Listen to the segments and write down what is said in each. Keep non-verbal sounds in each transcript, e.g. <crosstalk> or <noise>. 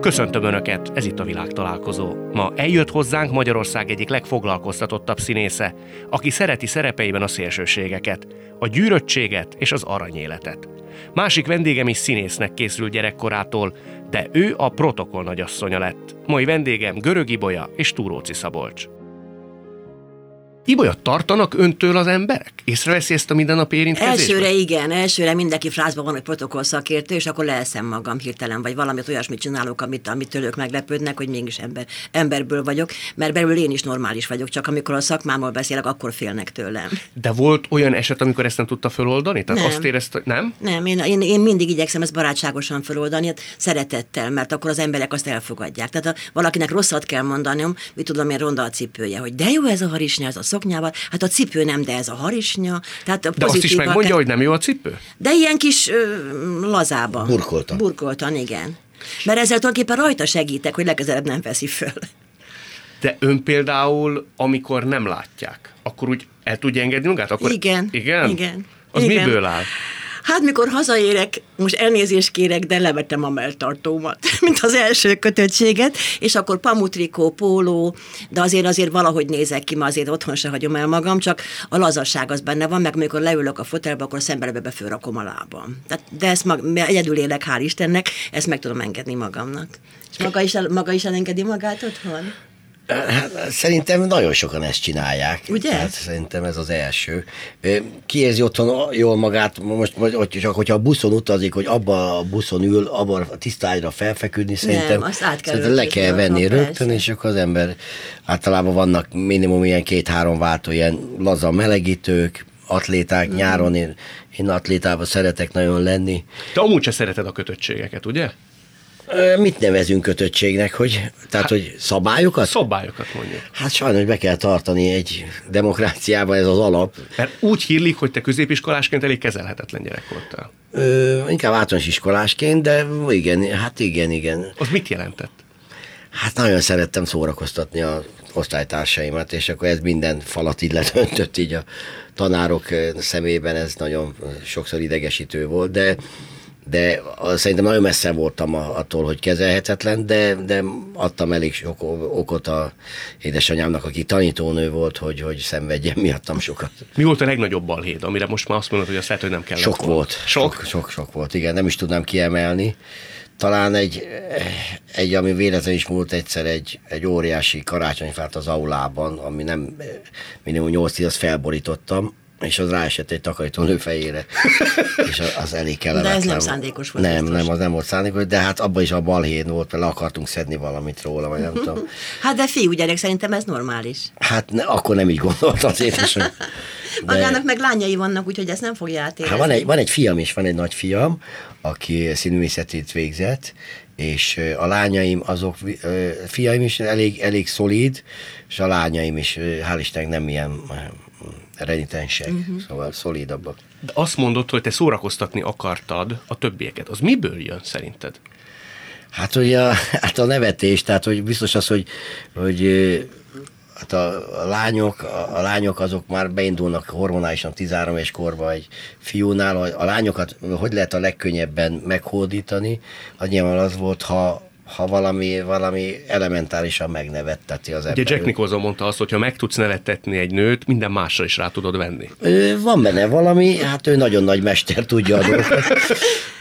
Köszöntöm Önöket, ez itt a világtalálkozó. Ma eljött hozzánk Magyarország egyik legfoglalkoztatottabb színésze, aki szereti szerepeiben a szélsőségeket, a gyűröttséget és az aranyéletet. Másik vendégem is színésznek készült gyerekkorától, de ő a protokoll nagyasszonya lett. Mai vendégem Görög Ibolya és Túróci Szabolcs. Ibolya, tartanak öntől az emberek? Észreveszi ezt a mindennapi érintkezést? Elsőre igen, elsőre mindenki frázban van, hogy protokoll szakértő, és akkor leeszem magam hirtelen, vagy valamit olyasmit csinálok, amit, amit ők meglepődnek, hogy mégis ember, emberből vagyok, mert belül én is normális vagyok, csak amikor a szakmámmal beszélek, akkor félnek tőlem. De volt olyan eset, amikor ezt nem tudta feloldani? Tehát Nem. azt érezte, nem? Nem, én, én, én mindig igyekszem ezt barátságosan feloldani, hát szeretettel, mert akkor az emberek azt elfogadják. Tehát ha valakinek rosszat kell mondanom, mit tudom én, ronda a cipője, hogy de jó ez a harisnya, ez a szoknyával, hát a cipő nem, de ez a harisnya. Tehát a De azt is megmondja, hogy nem jó a cipő? De ilyen kis ö, lazában. Burkoltan. Burkoltan, igen. Mert ezzel tulajdonképpen rajta segítek, hogy legközelebb nem veszi föl. De ön például, amikor nem látják, akkor úgy el tudja engedni magát? Akkor... Igen, Igen? igen, Az igen. miből áll? Hát mikor hazaérek, most elnézést kérek, de levettem a melltartómat, <laughs> mint az első kötöttséget, és akkor pamutrikó, póló, de azért azért valahogy nézek ki, ma azért otthon se hagyom el magam, csak a lazasság az benne van, meg amikor leülök a fotelbe, akkor a szemberebbe fölrakom a lábam. Tehát, de ezt mag, egyedül élek, hál' Istennek, ezt meg tudom engedni magamnak. És maga is, el, maga is elengedi magát otthon? Hát, szerintem nagyon sokan ezt csinálják. Ugye? Hát, szerintem ez az első. Ki érzi otthon jól magát, most, hogy csak hogyha a buszon utazik, hogy abba a buszon ül, abban a tisztágyra felfeküdni, szerintem, azt át kell szerintem le kell venni rögtön, és akkor az ember általában vannak minimum ilyen két-három váltó, ilyen laza melegítők, atléták, Mhm. nyáron én, én atlétában szeretek nagyon lenni. Te amúgy se szereted a kötöttségeket, ugye? Mit nevezünk kötöttségnek, hogy, tehát, hogy szabályokat? Szabályokat mondjuk. Hát sajnos be kell tartani egy demokráciában, ez az alap. Mert úgy hírlik, hogy te középiskolásként elég kezelhetetlen gyerek voltál. Ö, inkább általános iskolásként, de igen, hát igen, igen. Az mit jelentett? Hát nagyon szerettem szórakoztatni a osztálytársaimat, és akkor ez minden falat így ledöntött így a tanárok szemében, ez nagyon sokszor idegesítő volt, de de szerintem nagyon messze voltam attól, hogy kezelhetetlen, de, de adtam elég sok okot a édesanyámnak, aki tanítónő volt, hogy, hogy szenvedjen miattam sokat. Mi volt a legnagyobb balhéd, amire most már azt mondod, hogy azt lehet, hogy nem kellett Sok volna? volt. Sok? Sok, sok, sok volt, igen, nem is tudnám kiemelni. Talán egy, egy ami véletlen is múlt egyszer, egy, egy óriási karácsonyfát az aulában, ami nem minimum 8 azt felborítottam, és az ráesett egy takarítónő fejére. <laughs> és az, elég kellemetlen. nem szándékos volt Nem, nem, az nem volt szándékos, de hát abban is a balhén volt, mert le akartunk szedni valamit róla, vagy nem tudom. <laughs> Hát de fiúgyerek, szerintem ez normális. Hát ne, akkor nem így gondoltam az édesanyám. <laughs> De- Magának meg lányai vannak, úgyhogy ezt nem fogja átérezni. Hát van egy, van egy fiam is, van egy nagy fiam, aki színművészetét végzett, és a lányaim, azok, fiaim is elég, elég szolid, és a lányaim is, hál' Istennek nem ilyen renitensek, uh-huh. szóval szolidabbak. De azt mondod, hogy te szórakoztatni akartad a többieket. Az miből jön szerinted? Hát ugye a, hát a nevetés, tehát hogy biztos az, hogy, hogy hát a, a, lányok, a, a lányok azok már beindulnak hormonálisan 13 éves korban egy fiúnál, a, a lányokat hogy lehet a legkönnyebben meghódítani, az nyilván az volt, ha ha valami, valami elementárisan megnevetteti az Ugye ember. Jack Nicholson mondta azt, hogy ha meg tudsz nevettetni egy nőt, minden másra is rá tudod venni. Van benne valami, hát ő nagyon nagy mester tudja a dolgokat,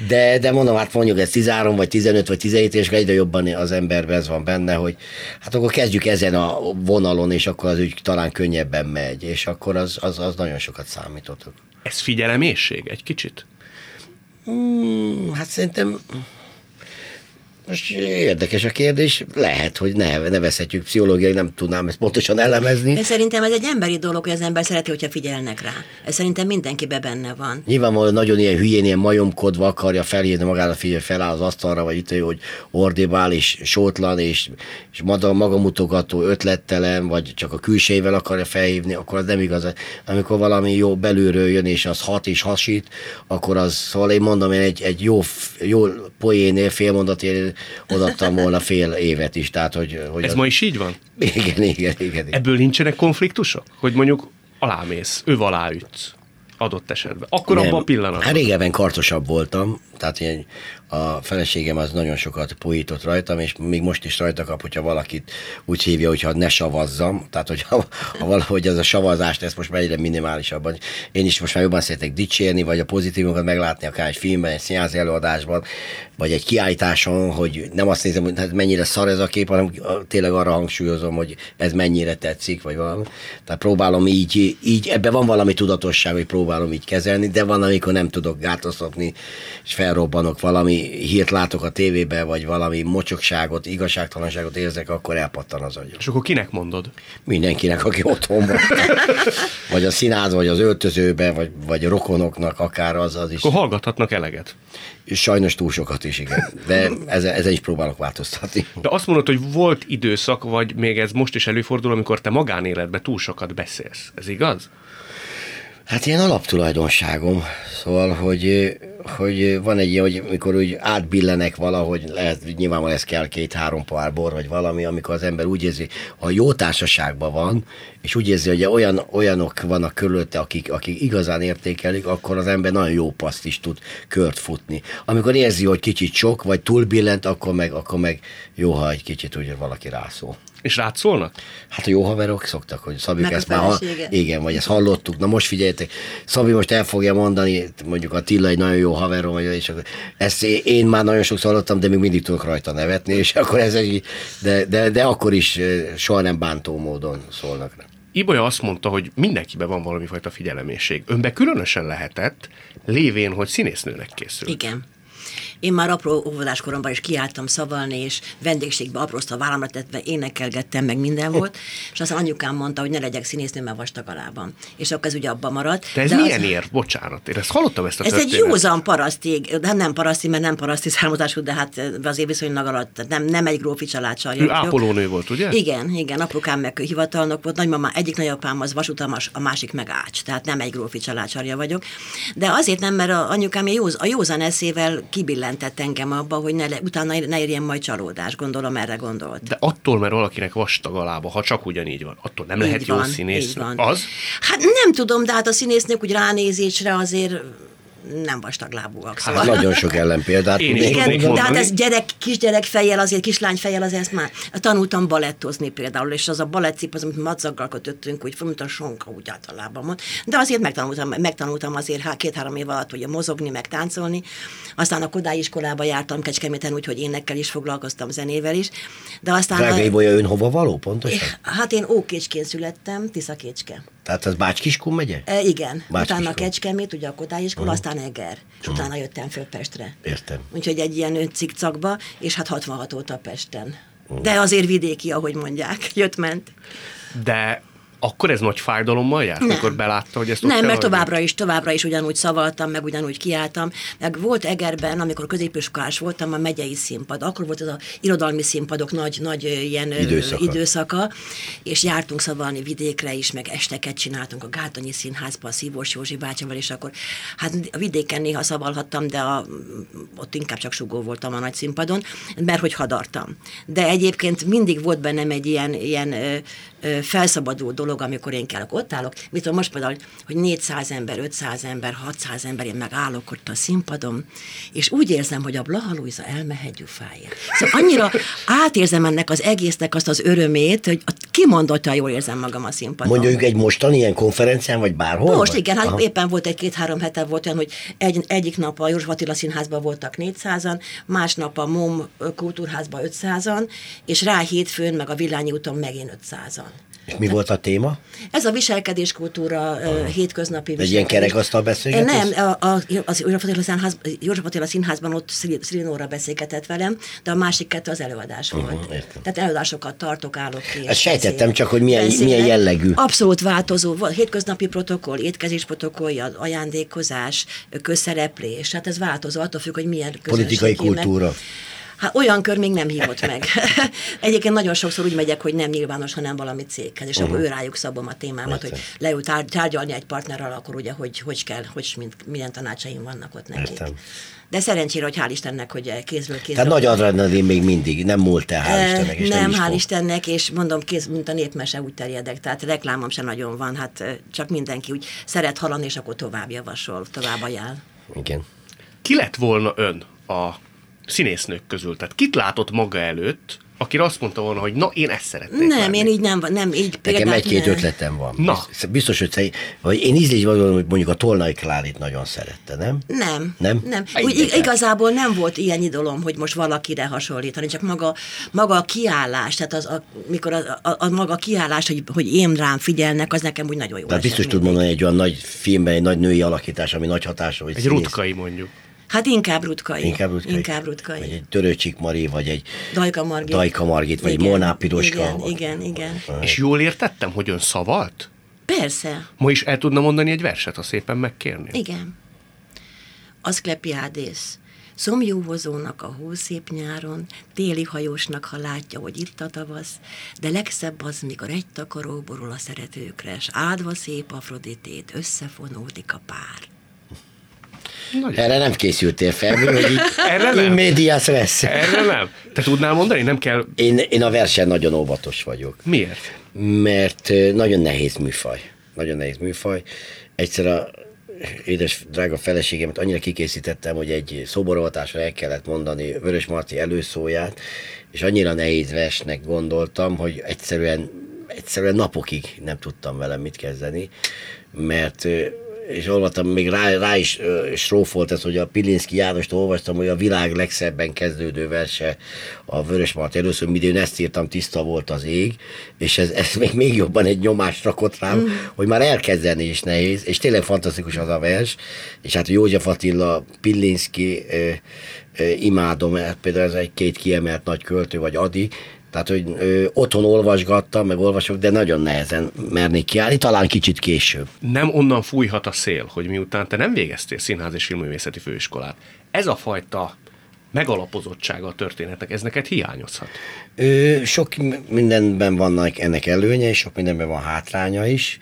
de, de mondom, hát mondjuk ez 13 vagy 15 vagy 17 és egyre jobban az emberben ez van benne, hogy hát akkor kezdjük ezen a vonalon, és akkor az úgy talán könnyebben megy, és akkor az, az, az nagyon sokat számítottak. Ez figyelemészség egy kicsit? Hmm, hát szerintem Most érdekes a kérdés, lehet, hogy ne, nevezhetjük pszichológiai, nem tudnám ezt pontosan elemezni. De szerintem ez egy emberi dolog, hogy az ember szereti, hogyha figyelnek rá. Ez szerintem mindenkibe benne van. Nyilvánvalóan nagyon ilyen hülyén, ilyen majomkodva akarja felhívni magára, figyelj, feláll az asztalra, vagy itt, hogy ordibál, és sótlan, és, és magamutogató, ötlettelen, vagy csak a külsejével akarja felhívni, akkor az nem igaz. Amikor valami jó belülről jön, és az hat és hasít, akkor az, szóval én mondom, én egy, egy jó, jó poénél, félmondatért odattam volna fél évet is. Tehát, hogy, hogy Ez az... ma is így van? Igen, igen, igen. Ebből nincsenek konfliktusok? Hogy mondjuk alámész, ő aláütsz adott esetben. Akkor Nem. abban a pillanatban. Hát régebben kartosabb voltam, tehát én, a feleségem az nagyon sokat poított rajtam, és még most is rajta kap, hogyha valakit úgy hívja, hogyha ne savazzam, tehát hogyha ha valahogy az a savazást, ezt most már egyre minimálisabban. Én is most már jobban szeretek dicsérni, vagy a pozitívumokat meglátni akár egy filmben, egy színházi előadásban, vagy egy kiállításon, hogy nem azt nézem, hogy hát mennyire szar ez a kép, hanem tényleg arra hangsúlyozom, hogy ez mennyire tetszik, vagy valami. Tehát próbálom így, így ebben van valami tudatosság, hogy próbálom így kezelni, de van, amikor nem tudok gátoztatni, és felrobbanok valami hírt látok a tévébe, vagy valami mocsokságot, igazságtalanságot érzek, akkor elpattan az agyam. És akkor kinek mondod? Mindenkinek, aki otthon van. <laughs> vagy a színház, vagy az öltözőbe, vagy, vagy rokonoknak, akár az, az is. Akkor hallgathatnak eleget. Sajnos túl sokat is, igen. De ezen, ezen is próbálok változtatni. De azt mondod, hogy volt időszak, vagy még ez most is előfordul, amikor te magánéletben túl sokat beszélsz. Ez igaz? Hát ilyen alaptulajdonságom, szóval, hogy, hogy van egy ilyen, hogy amikor úgy átbillenek valahogy, lehet, nyilvánvalóan ez kell két-három pohár bor, vagy valami, amikor az ember úgy érzi, ha jó társaságban van, és úgy érzi, hogy olyan, olyanok vannak körülötte, akik, akik igazán értékelik, akkor az ember nagyon jó paszt is tud kört futni. Amikor érzi, hogy kicsit sok, vagy túlbillent, akkor meg, akkor meg jó, ha egy kicsit úgy valaki rászól. És rád szólnak? Hát a jó haverok szoktak, hogy Szabik Meg ezt már, ha, igen, vagy ezt hallottuk, na most figyeljetek, Szabi most el fogja mondani, mondjuk a Tilla egy nagyon jó haverom, vagy, és akkor ezt én már nagyon sokszor hallottam, de még mindig tudok rajta nevetni, és akkor ez egy, de, de, de akkor is soha nem bántó módon szólnak rá. Ibolya azt mondta, hogy mindenkiben van valami fajta figyelemészség. Önbe különösen lehetett, lévén, hogy színésznőnek készül. Igen. Én már apró óvodás koromban is kiálltam szavalni, és vendégségbe aprózta a vállamra tetve énekelgettem, meg minden volt, <laughs> és aztán anyukám mondta, hogy ne legyek színésznő, mert vastag alában. És akkor ez ugye abban maradt. De ez De milyen az... ér? Bocsánat, én ezt hallottam ezt a Ez egy józan paraszti, de nem paraszti, mert nem paraszti származású, de hát azért viszonylag alatt, nem, nem egy grófi család sarja. Ő ápolónő volt, ugye? Igen, igen, apukám meg hivatalnok volt, nagymamá, egyik nagyapám az vasutamas, a másik meg ács, tehát nem egy grófi családsarja vagyok. De azért nem, mert a anyukám a, józ, a józan eszével kibillentett engem abba, hogy ne, utána ne érjen majd csalódás, gondolom erre gondolt. De attól, mert valakinek vastag a lába, ha csak ugyanígy van, attól nem lehet Így jó van, színész. így van. Az? Hát nem tudom, de hát a színésznők úgy ránézésre azért nem vastaglábúak. Hát Szóval. nagyon sok ellenpéldát Én is Igen, de hát ez gyerek, kisgyerek fejjel, azért kislány fejjel, azért ezt már tanultam balettozni például, és az a balettcip, az, amit madzaggal kötöttünk, úgy mint a sonka úgy általában mond. De azért megtanultam, megtanultam azért há- két-három év alatt, hogy mozogni, meg táncolni. Aztán a Kodály iskolába jártam Kecskeméten, úgyhogy énekkel is foglalkoztam, zenével is. De aztán... Drága Ibolya, ön hova való pontosan? Hát én Ókécskén születtem, Tiszakécske. Tehát az Bácskiskun megye? E, igen, Bácskiskun. utána Kecskemét, ugye a Kodály iskola, Mhm. aztán Eger, és utána jöttem föl Pestre. Értem. Úgyhogy egy ilyen cikcakba, és hát 66 óta Pesten. Mhm. De azért vidéki, ahogy mondják, jött-ment. De akkor ez nagy fájdalommal járt, Nem. amikor belátta, hogy ezt ott Nem, mert továbbra is, továbbra is ugyanúgy szavaltam, meg ugyanúgy kiálltam. Meg volt Egerben, amikor középiskolás voltam, a megyei színpad. Akkor volt ez a irodalmi színpadok nagy, nagy ilyen Időszaka. időszaka, és jártunk szavalni vidékre is, meg esteket csináltunk a Gárdonyi Színházban, a Szívós Józsi bácsival, és akkor hát a vidéken néha szavalhattam, de a, ott inkább csak sugó voltam a nagy színpadon, mert hogy hadartam. De egyébként mindig volt bennem egy ilyen, ilyen ö, ö, felszabaduló dolog, amikor én kellek, ott állok. Mit tudom, most például, hogy 400 ember, 500 ember, 600 ember, én meg állok ott a színpadon, és úgy érzem, hogy a Blaha Lujza elmehet gyufáért. Szóval annyira átérzem ennek az egésznek azt az örömét, hogy kimondottan jól érzem magam a színpadon. Mondjuk egy mostani ilyen konferencián, vagy bárhol? Most vagy? igen, hát Aha. éppen volt egy-két-három hete volt olyan, hogy egy, egyik nap a József Attila Színházban voltak 400-an, másnap a MOM kultúrházban 500-an, és rá hétfőn meg a Villányi úton megint 500-an. És mi volt a téma? Ez a viselkedéskultúra uh, hétköznapi Egy ilyen kerekasztal beszélgetés? Nem, a, a, az József Attila, Színház, József Attila Színházban ott Szrinóra beszélgetett velem, de a másik kettő az előadás volt. Uh-huh, Tehát előadásokat tartok, állok ki. Ezt sejtettem csak, hogy milyen, milyen jellegű. Abszolút változó. Volt hétköznapi protokoll, étkezés protokollja, ajándékozás, közszereplés. Hát ez változó, attól függ, hogy milyen Politikai kultúra. Meg. Hát olyan kör még nem hívott meg. <laughs> Egyébként nagyon sokszor úgy megyek, hogy nem nyilvános, hanem valami céghez, és uh-huh. akkor ő rájuk szabom a témámat, Értem. hogy leül tár- tárgyalni egy partnerrel, akkor ugye, hogy hogy kell, hogy mint, milyen tanácsaim vannak ott nekik. Értem. De szerencsére, hogy hál' Istennek, hogy kézből kézből. Tehát nagy adrenalin még mindig, nem múlt el, hál' Istennek. És nem, nem hál' Istennek, és mondom, kéz, mint a népmese úgy terjedek, tehát reklámom sem nagyon van, hát csak mindenki úgy szeret hallani, és akkor tovább javasol, tovább ajánl. Igen. Ki lett volna ön a színésznők közül? Tehát kit látott maga előtt, aki azt mondta volna, hogy na, én ezt szeretném. Nem, lenni. én így nem, nem így Nekem egy-két nem. ötletem van. Na. Biztos, hogy, szerint, vagy én ízlés vagyok, hogy mondjuk a Tolnai Klárit nagyon szerette, nem? Nem. Nem? Nem. Úgy, igazából nem volt ilyen idolom, hogy most valakire hasonlítani, csak maga, maga a kiállás, tehát az, a, mikor a, a, a, maga a kiállás, hogy, hogy én rám figyelnek, az nekem úgy nagyon jó. Tehát biztos tud mondani egy olyan nagy filmben, egy nagy női alakítás, ami nagy hatása. Egy színész. rutkai mondjuk. Hát inkább rutkai. Inkább rutkai. Inkább rutkai. Vagy egy Törőcsik Mari, vagy egy Dajka Margit, Dajka Margit vagy igen, Molnár Piroska. Igen, igen, igen. És jól értettem, hogy ön szavalt? Persze. Ma is el tudna mondani egy verset, ha szépen megkérni? Igen. Aszklepiádész. Szomjóhozónak a hó szép nyáron, téli hajósnak, ha látja, hogy itt a tavasz, de legszebb az, mikor egy takaró borul a szeretőkre, s áldva szép Afroditét összefonódik a pár. Nagyon. Erre nem készültél fel, hogy így <laughs> Erre nem. médiás lesz. Erre nem. Te tudnál mondani? Nem kell... Én, én a versen nagyon óvatos vagyok. Miért? Mert nagyon nehéz műfaj. Nagyon nehéz műfaj. Egyszer a édes, drága feleségemet annyira kikészítettem, hogy egy szoborovatásra el kellett mondani Vörös Marti előszóját, és annyira nehéz versnek gondoltam, hogy egyszerűen, egyszerűen napokig nem tudtam vele mit kezdeni, mert és olvastam, még rá, rá is srófolt ez, hogy a Pilinszki Jánost olvastam, hogy a világ legszebben kezdődő verse a Vörös Mart először, midőn ezt írtam, tiszta volt az ég, és ez, ez még, még jobban egy nyomást rakott rám, mm. hogy már elkezdeni is nehéz, és tényleg fantasztikus az a vers, és hát József Attila, Pilinszki, ö, ö, imádom, például ez egy két kiemelt nagy költő, vagy Adi, tehát, hogy ö, otthon olvasgattam, meg olvasok, de nagyon nehezen mernék kiállni, talán kicsit később. Nem onnan fújhat a szél, hogy miután te nem végeztél színház és filmművészeti főiskolát. Ez a fajta megalapozottsága a történetek, ez neked hiányozhat? Ö, sok mindenben vannak ennek előnye, és sok mindenben van hátránya is.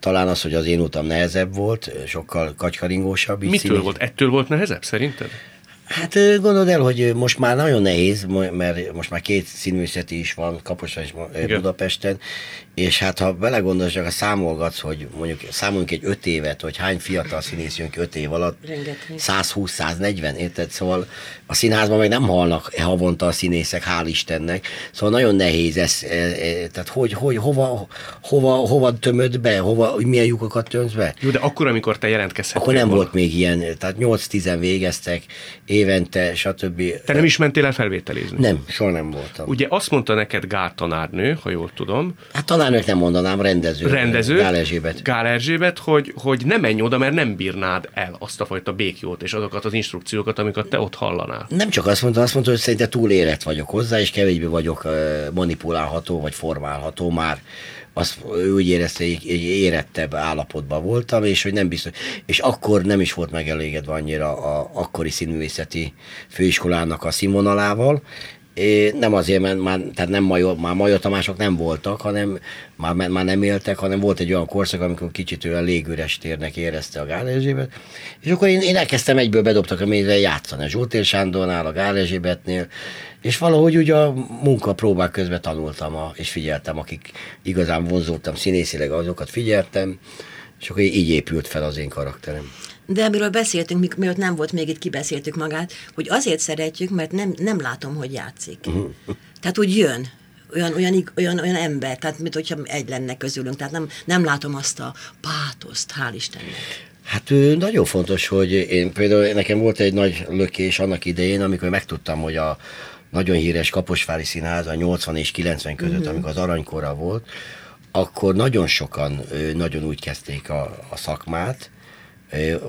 Talán az, hogy az én utam nehezebb volt, sokkal kacskaringósabb. Mitől szín... volt? Ettől volt nehezebb szerinted? Hát gondold el, hogy most már nagyon nehéz, mert most már két színművészeti is van Kaposra és Budapesten, és hát ha belegondolsz, csak a számolgatsz, hogy mondjuk számoljunk egy öt évet, hogy hány fiatal színész jön ki öt év alatt, 120-140, érted? Szóval a színházban meg nem halnak havonta a színészek, hál' Istennek. Szóval nagyon nehéz ez, e, e, tehát hogy, hogy hova, hova, hova tömöd be, hova, hogy milyen lyukokat tömsz be? Jó, de akkor, amikor te jelentkezhettél Akkor nem volt még ilyen, tehát 8-10 végeztek évente, stb. Te nem is mentél el felvételizni? Nem, soha nem voltam. Ugye azt mondta neked Gár tanárnő, ha jól tudom. Hát tanárnők nem mondanám, rendező. Rendező. Gál Erzsébet. Gál Erzsébet, hogy, hogy ne menj oda, mert nem bírnád el azt a fajta békjót és azokat az instrukciókat, amiket te ott hallanál. Nem csak azt mondta, azt mondta, hogy szerintem túl érett vagyok hozzá, és kevésbé vagyok manipulálható, vagy formálható már azt úgy érezte, hogy érettebb állapotban voltam, és hogy nem biztos. És akkor nem is volt megelégedve annyira a akkori színművészeti főiskolának a színvonalával, Nem azért, mert már, tehát nem Major, már Major Tamások nem voltak, hanem már, már nem éltek, hanem volt egy olyan korszak, amikor kicsit olyan légüres térnek érezte a Gál. És akkor én, én elkezdtem egyből bedobtak a mélyre játszani a Zsoltér Sándornál, a Gál Erzsébetnél, és valahogy ugye a munka próbák közben tanultam, a, és figyeltem, akik igazán vonzódtam színészileg, azokat figyeltem, és akkor így épült fel az én karakterem. De amiről beszéltünk, mielőtt nem volt még itt, kibeszéltük magát, hogy azért szeretjük, mert nem, nem látom, hogy játszik. <laughs> Tehát úgy jön, olyan, olyan, olyan, olyan ember, tehát mint hogyha egy lenne közülünk, tehát nem, nem látom azt a pátoszt, hál' Istennek. Hát nagyon fontos, hogy én például nekem volt egy nagy lökés annak idején, amikor megtudtam, hogy a nagyon híres Kaposvári Színház a 80 és 90 között, uh-huh. amikor az aranykora volt, akkor nagyon sokan nagyon úgy kezdték a, a szakmát,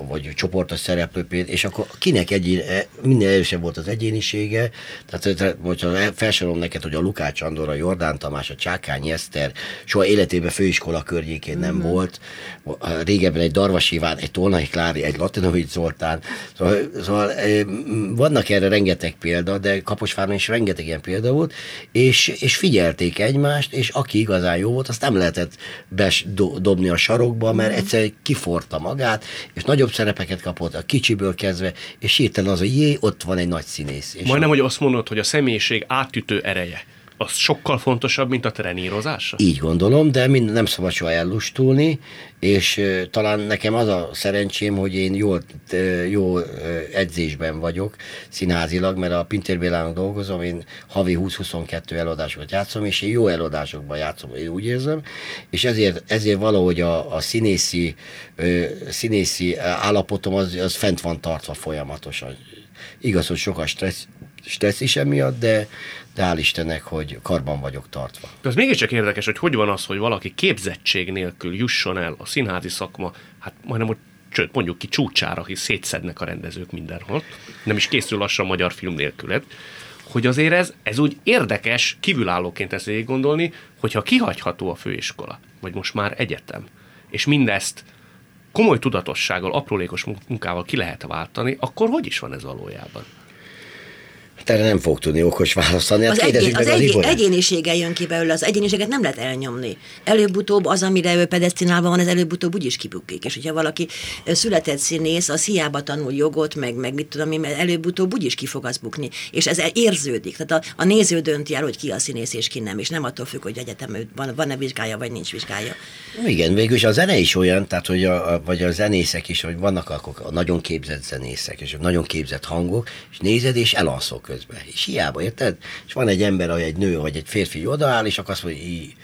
vagy csoportos szereplő és akkor kinek egy, minél erősebb volt az egyénisége, tehát hogyha felsorolom neked, hogy a Lukács Andor, a Jordán Tamás, a Csákány Eszter soha életében főiskola környékén nem mm-hmm. volt, régebben egy Darvas Iván, egy Tolnai Klári, egy Latinovics Zoltán, szóval, szóval vannak erre rengeteg példa, de Kaposváron is rengeteg ilyen példa volt, és, és figyelték egymást, és aki igazán jó volt, azt nem lehetett bedobni a sarokba, mert mm-hmm. egyszer kiforta magát, és nagyobb szerepeket kapott a kicsiből kezdve, és hirtelen az, hogy jé, ott van egy nagy színész. És Majdnem, a... hogy azt mondod, hogy a személyiség átütő ereje az sokkal fontosabb, mint a trenírozása? Így gondolom, de mind, nem szabad soha ellustulni, és talán nekem az a szerencsém, hogy én jó, uh, jó edzésben vagyok színházilag, mert a Pintér Bélának dolgozom, én havi 20-22 eladásokat játszom, és én jó eladásokban játszom, én úgy érzem, és ezért, ezért valahogy a, a színészi, színészi állapotom az, az fent van tartva folyamatosan. Igaz, hogy sokat stressz, stressz is emiatt, de, de hál' Istennek, hogy karban vagyok tartva. De az mégiscsak érdekes, hogy hogy van az, hogy valaki képzettség nélkül jusson el a színházi szakma, hát majdnem, hogy sőt, mondjuk ki csúcsára, hisz szétszednek a rendezők mindenhol, nem is készül lassan magyar film nélkület, hogy azért ez, ez úgy érdekes, kívülállóként ezt végig gondolni, hogyha kihagyható a főiskola, vagy most már egyetem, és mindezt komoly tudatossággal, aprólékos munkával ki lehet váltani, akkor hogy is van ez valójában? Erre nem fog tudni okos választani. Hát az, egyén, az, egy, egyénisége jön ki belőle, az egyéniséget nem lehet elnyomni. Előbb-utóbb az, amire ő pedesztinálva van, az előbb-utóbb úgyis kibukik. És hogyha valaki született színész, az hiába tanul jogot, meg, meg mit tudom én, mert előbb-utóbb úgyis ki fog az bukni. És ez érződik. Tehát a, a néző dönti el, hogy ki a színész és ki nem, és nem attól függ, hogy egyetem van, van-e vizsgája, vagy nincs vizsgája. Igen, végülis a zene is olyan, tehát hogy a, a, vagy a zenészek is, hogy vannak akkor a nagyon képzett zenészek, és a nagyon képzett hangok, és nézed, és elalszol közben. És hiába, érted? És van egy ember, vagy egy nő, vagy egy férfi odaáll, és akkor azt mondja, így,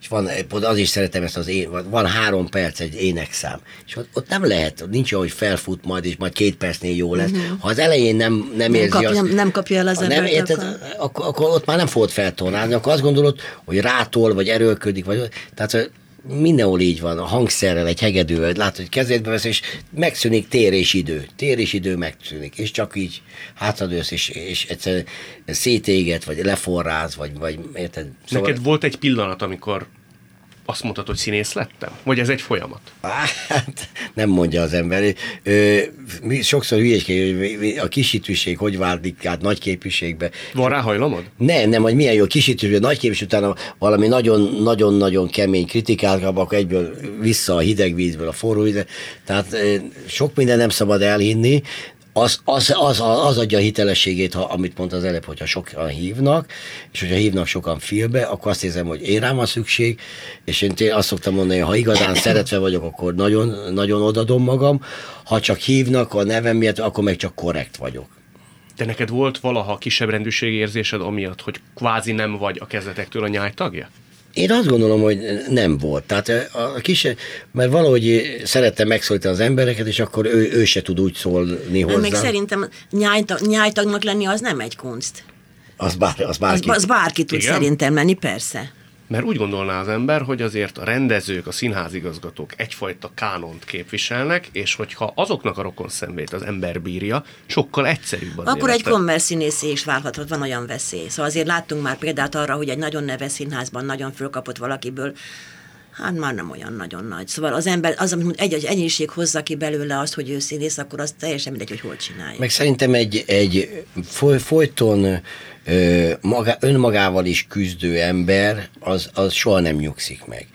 és van, az is szeretem ezt az én, van három perc egy énekszám, és ott, ott nem lehet, nincs olyan, hogy felfut majd, és majd két percnél jó lesz. Uh-huh. Ha az elején nem, nem, nem érzi kapja, azt, nem, nem kapja el az nem embert, érted, akkor... Akkor, akkor... ott már nem fogod feltornálni, akkor azt gondolod, hogy rátol, vagy erőlködik, vagy tehát mindenhol így van, a hangszerrel, egy hegedűvel, látod, hogy kezedbe vesz, és megszűnik tér és idő. Tér és idő megszűnik, és csak így hátradősz, és, és egyszer szétéget, vagy leforráz, vagy, vagy érted? Szóval... Neked volt egy pillanat, amikor azt mondtad, hogy színész lettem? Vagy ez egy folyamat? Hát, nem mondja az ember. Ö, mi sokszor hülyeség, hogy a kisítőség hogy válik át nagy képviségbe. Van rá hajlamod? Nem, nem, hogy milyen jó kisítőség, nagy képviség, utána valami nagyon-nagyon kemény kritikát kap, akkor egyből vissza a hideg vízből a forró vízbe. Tehát sok minden nem szabad elhinni, az, az, az, az adja a hitelességét, ha, amit mondta az előbb, hogyha sokan hívnak, és hogyha hívnak sokan filmbe, akkor azt érzem, hogy én rám van szükség, és én azt szoktam mondani, hogy ha igazán szeretve vagyok, akkor nagyon, nagyon odadom magam, ha csak hívnak a nevem miatt, akkor meg csak korrekt vagyok. De neked volt valaha kisebb rendűségi érzésed amiatt, hogy kvázi nem vagy a kezdetektől a nyáj tagja? Én azt gondolom, hogy nem volt. Tehát a kis, mert valahogy szerettem megszólítani az embereket, és akkor ő, ő se tud úgy szólni hozzá. Meg szerintem nyájtag, nyájtagnak lenni az nem egy kunst. Az, bár, az bárki. Az, az bárki tud Igen? szerintem lenni, persze. Mert úgy gondolná az ember, hogy azért a rendezők, a színházigazgatók egyfajta kánont képviselnek, és hogyha azoknak a rokon szemét az ember bírja, sokkal egyszerűbb az Akkor élete. egy kommerszínészé is válhathat, van olyan veszély. Szóval azért láttunk már példát arra, hogy egy nagyon neves színházban nagyon fölkapott valakiből Hát már nem olyan nagyon nagy. Szóval az ember, az, amit egy, egy ennyiség hozza ki belőle azt, hogy ő színész, akkor az teljesen mindegy, hogy hol csinálja. Meg szerintem egy, egy foly, folyton ö, maga, önmagával is küzdő ember, az, az soha nem nyugszik meg.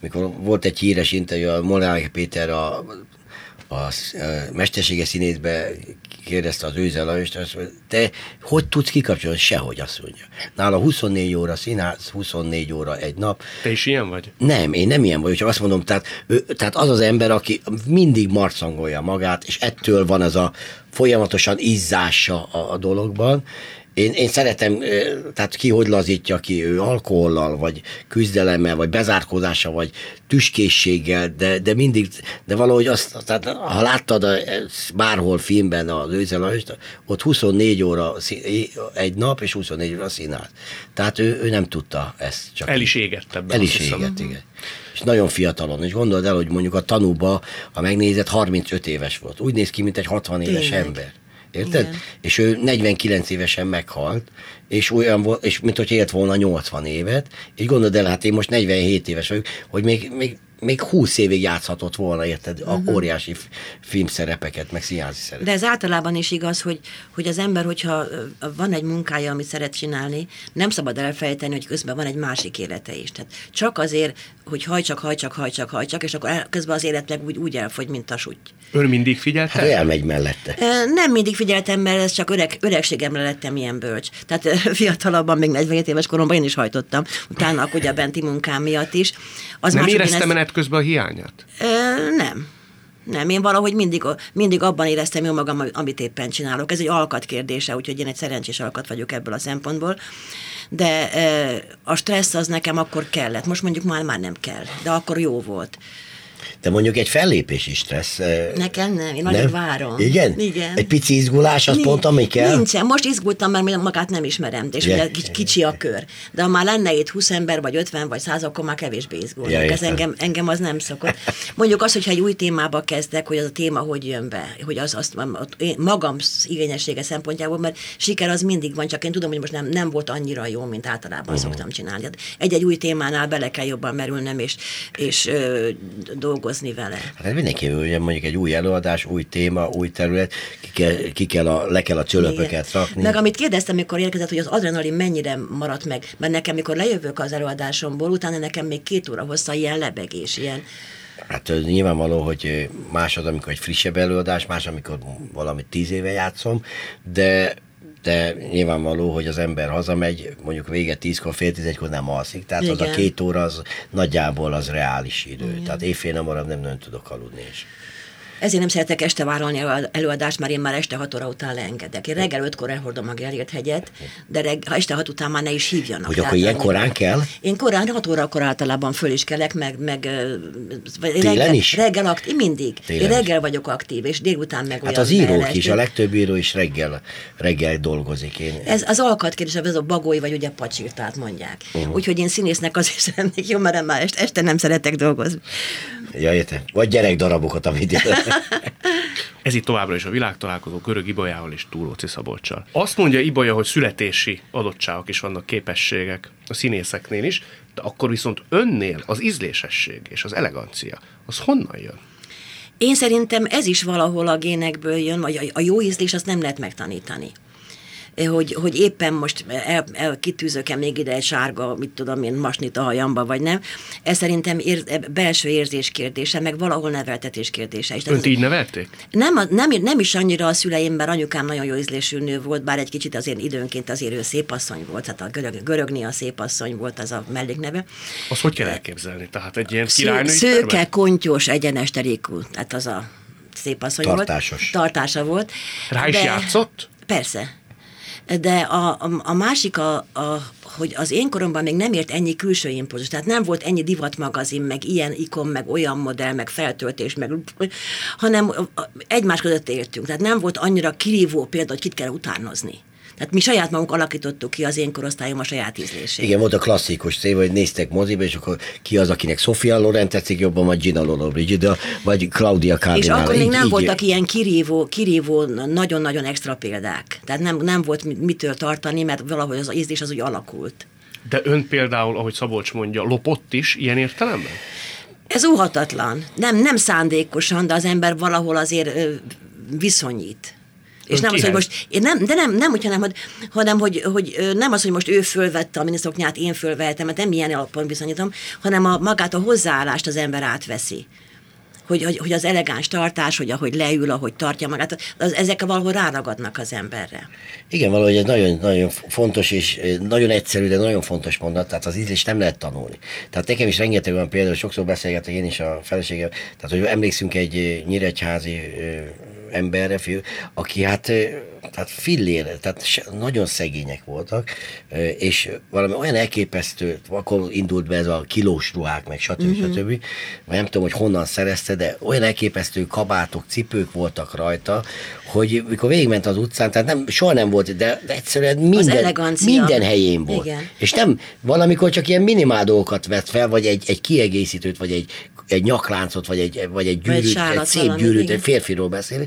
Mikor volt egy híres interjú, a Molnár Péter a a mesterséges színészbe kérdezte az Őze Lajost, azt mondja, te hogy tudsz kikapcsolni? Sehogy azt mondja. Nála 24 óra színház, 24 óra egy nap. Te is ilyen vagy? Nem, én nem ilyen vagyok, csak azt mondom, tehát, ő, tehát az az ember, aki mindig marcangolja magát, és ettől van ez a folyamatosan izzása a, a dologban, én, én szeretem, tehát ki hogy lazítja ki, ő alkohollal, vagy küzdelemmel, vagy bezárkózással, vagy tüskészséggel, de, de mindig, de valahogy azt, tehát ha láttad a, bárhol filmben az őzel, ott 24 óra egy nap, és 24 óra színház. Tehát ő, ő nem tudta ezt. Csak El is égett ebben. El is égett, igen. És nagyon fiatalon. És gondold el, hogy mondjuk a tanúba, a megnézett 35 éves volt. Úgy néz ki, mint egy 60 éves Tényleg. ember. Érted? Igen. És ő 49 évesen meghalt, és olyan volt, és mint hogy élt volna 80 évet, és gondold el, hát én most 47 éves vagyok, hogy még, még még 20 évig játszhatott volna, érted, uh-huh. a mhm. óriási filmszerepeket, meg színházi szerepeket. De ez általában is igaz, hogy, hogy az ember, hogyha van egy munkája, amit szeret csinálni, nem szabad elfelejteni, hogy közben van egy másik élete is. Tehát csak azért, hogy hajcsak, hajcsak, hajcsak, hajcsak, és akkor közben az élet meg úgy, úgy elfogy, mint a suty. Ön mindig figyelte? Hát elmegy mellette. Nem mindig figyeltem, mert ez csak öreg, öregségemre lettem ilyen bölcs. Tehát <laughs> fiatalabban, még 47 éves koromban én is hajtottam, utána akkor a benti munkám miatt is. Az nem érezte menet ezt... közben a hiányát? Nem. Nem, én valahogy mindig, mindig abban éreztem jó magam, amit éppen csinálok. Ez egy alkat kérdése, úgyhogy én egy szerencsés alkat vagyok ebből a szempontból. De a stressz az nekem akkor kellett. Most mondjuk már, már nem kell, de akkor jó volt. De mondjuk egy fellépés is stressz. Nekem nem, én nagyon várom. Igen? Igen. Egy pici izgulás, az Nincs, pont ami kell? Nincsen, most izgultam, mert magát nem ismerem, és ja. ugye kicsi a kör. De ha már lenne itt 20 ember, vagy 50, vagy 100, akkor már kevésbé izgulnak. Ja, Ez engem, engem az nem szokott. Mondjuk az, hogyha egy új témába kezdek, hogy az a téma hogy jön be, hogy az azt én magam igényessége szempontjából, mert siker az mindig van, csak én tudom, hogy most nem, nem volt annyira jó, mint általában uh-huh. szoktam csinálni. Hát egy-egy új témánál bele kell jobban merülnem, és, és ö, dolgozni vele. Hát mindenki, ugye mondjuk egy új előadás, új téma, új terület, ki kell, ki kell a, le kell a csölöpöket Igen. rakni. Meg amit kérdeztem, amikor érkezett, hogy az adrenalin mennyire maradt meg, mert nekem, mikor lejövök az előadásomból, utána nekem még két óra hossza ilyen lebegés, ilyen Hát nyilvánvaló, hogy más az, amikor egy frissebb előadás, más, amikor valamit tíz éve játszom, de de nyilvánvaló, hogy az ember hazamegy, mondjuk vége tízkor, fél tizenegykor nem alszik, tehát Igen. az a két óra az nagyjából az reális idő. Igen. Tehát éjfél nem marad, nem nagyon tudok aludni is. Ezért nem szeretek este vállalni előadást, mert én már este 6 óra után leengedek. Én reggel 5-kor elhordom a Gellért hegyet, de reg, ha este 6 után már ne is hívjanak. Hogy akkor ilyen korán kell? Én korán, 6 órakor általában föl is kelek, meg, meg reggel, is? reggel aktív, mindig. Télen én reggel is. vagyok aktív, és délután meg Hát az írók is, a legtöbb író is reggel, reggel dolgozik. Én. Ez az alkatkérdés, ez a bagoly, vagy ugye pacsirtát mondják. Uh-huh. Úgyhogy én színésznek azért szeretnék, jó, mert már este, este nem szeretek dolgozni. Ja, értem. Vagy gyerekdarabokat, amit <laughs> Ez itt továbbra is a világtalálkozó Körög Ibolyával és Túróci Szabolcsal. Azt mondja Ibolya, hogy születési adottságok is vannak, képességek a színészeknél is, de akkor viszont önnél az ízlésesség és az elegancia, az honnan jön? Én szerintem ez is valahol a génekből jön, vagy a jó ízlés azt nem lehet megtanítani hogy, hogy éppen most el, el kitűzök-e még ide egy sárga, mit tudom én, masnit a hajamba, vagy nem. Ez szerintem ér, belső érzés kérdése, meg valahol neveltetés kérdése is. Önt így nevelték? Nem, nem, nem is annyira a szüleim, mert anyukám nagyon jó ízlésű nő volt, bár egy kicsit azért időnként azért ő szépasszony volt, hát a görög, görögni a szépasszony volt az a mellékneve. Azt hogy kell elképzelni? Tehát egy ilyen királynői Szőke, terület? kontyos, egyenes terékú, tehát az a szépasszony Tartásos. volt. Tartása volt. Rá is de, játszott? Persze de a, a, a másik, a, a, hogy az én koromban még nem ért ennyi külső impulzus, tehát nem volt ennyi divatmagazin, meg ilyen ikon, meg olyan modell, meg feltöltés, meg, hanem egymás között éltünk. Tehát nem volt annyira kirívó példa, hogy kit kell utánozni. Tehát mi saját magunk alakítottuk ki az én korosztályom a saját ízlését. Igen, volt a klasszikus cél, hogy néztek moziba, és akkor ki az, akinek Sofia Loren tetszik jobban, vagy Gina Lollobrigida, vagy Claudia Cardinale. És akkor még nem így, voltak így... ilyen kirívó, kirívó, nagyon-nagyon extra példák. Tehát nem, nem volt mitől tartani, mert valahogy az ízlés az úgy alakult. De ön például, ahogy Szabolcs mondja, lopott is ilyen értelemben? Ez óhatatlan. Nem, nem szándékosan, de az ember valahol azért ö, viszonyít. És nem az, hogy most, én nem, de nem, nem, hogyha nem, hanem hogy, hogy nem az, hogy most ő fölvette a miniszoknyát, én fölvettem, mert nem ilyen alapon viszonyítom, hanem a, magát a hozzáállást az ember átveszi hogy, hogy, hogy az elegáns tartás, hogy ahogy leül, ahogy tartja magát, az, ezek valahol ráragadnak az emberre. Igen, valahogy ez nagyon, nagyon fontos, és nagyon egyszerű, de nagyon fontos mondat, tehát az ízlést nem lehet tanulni. Tehát nekem is rengeteg olyan például, sokszor beszélgetek én is a feleségem, tehát hogy emlékszünk egy nyíregyházi emberre, fiú, aki hát, tehát fillére, tehát nagyon szegények voltak, és valami olyan elképesztő, akkor indult be ez a kilós ruhák, meg stb. Uh-huh. stb. Vagy nem tudom, hogy honnan szerezte, de olyan elképesztő kabátok, cipők voltak rajta, hogy mikor végigment az utcán, tehát nem, soha nem volt, de, de egyszerűen minden, minden helyén volt. Igen. És nem, valamikor csak ilyen minimál dolgokat vett fel, vagy egy, egy kiegészítőt, vagy egy, egy nyakláncot, vagy egy, vagy egy gyűrűt, egy, szép gyűrűt, egy férfiról beszélni,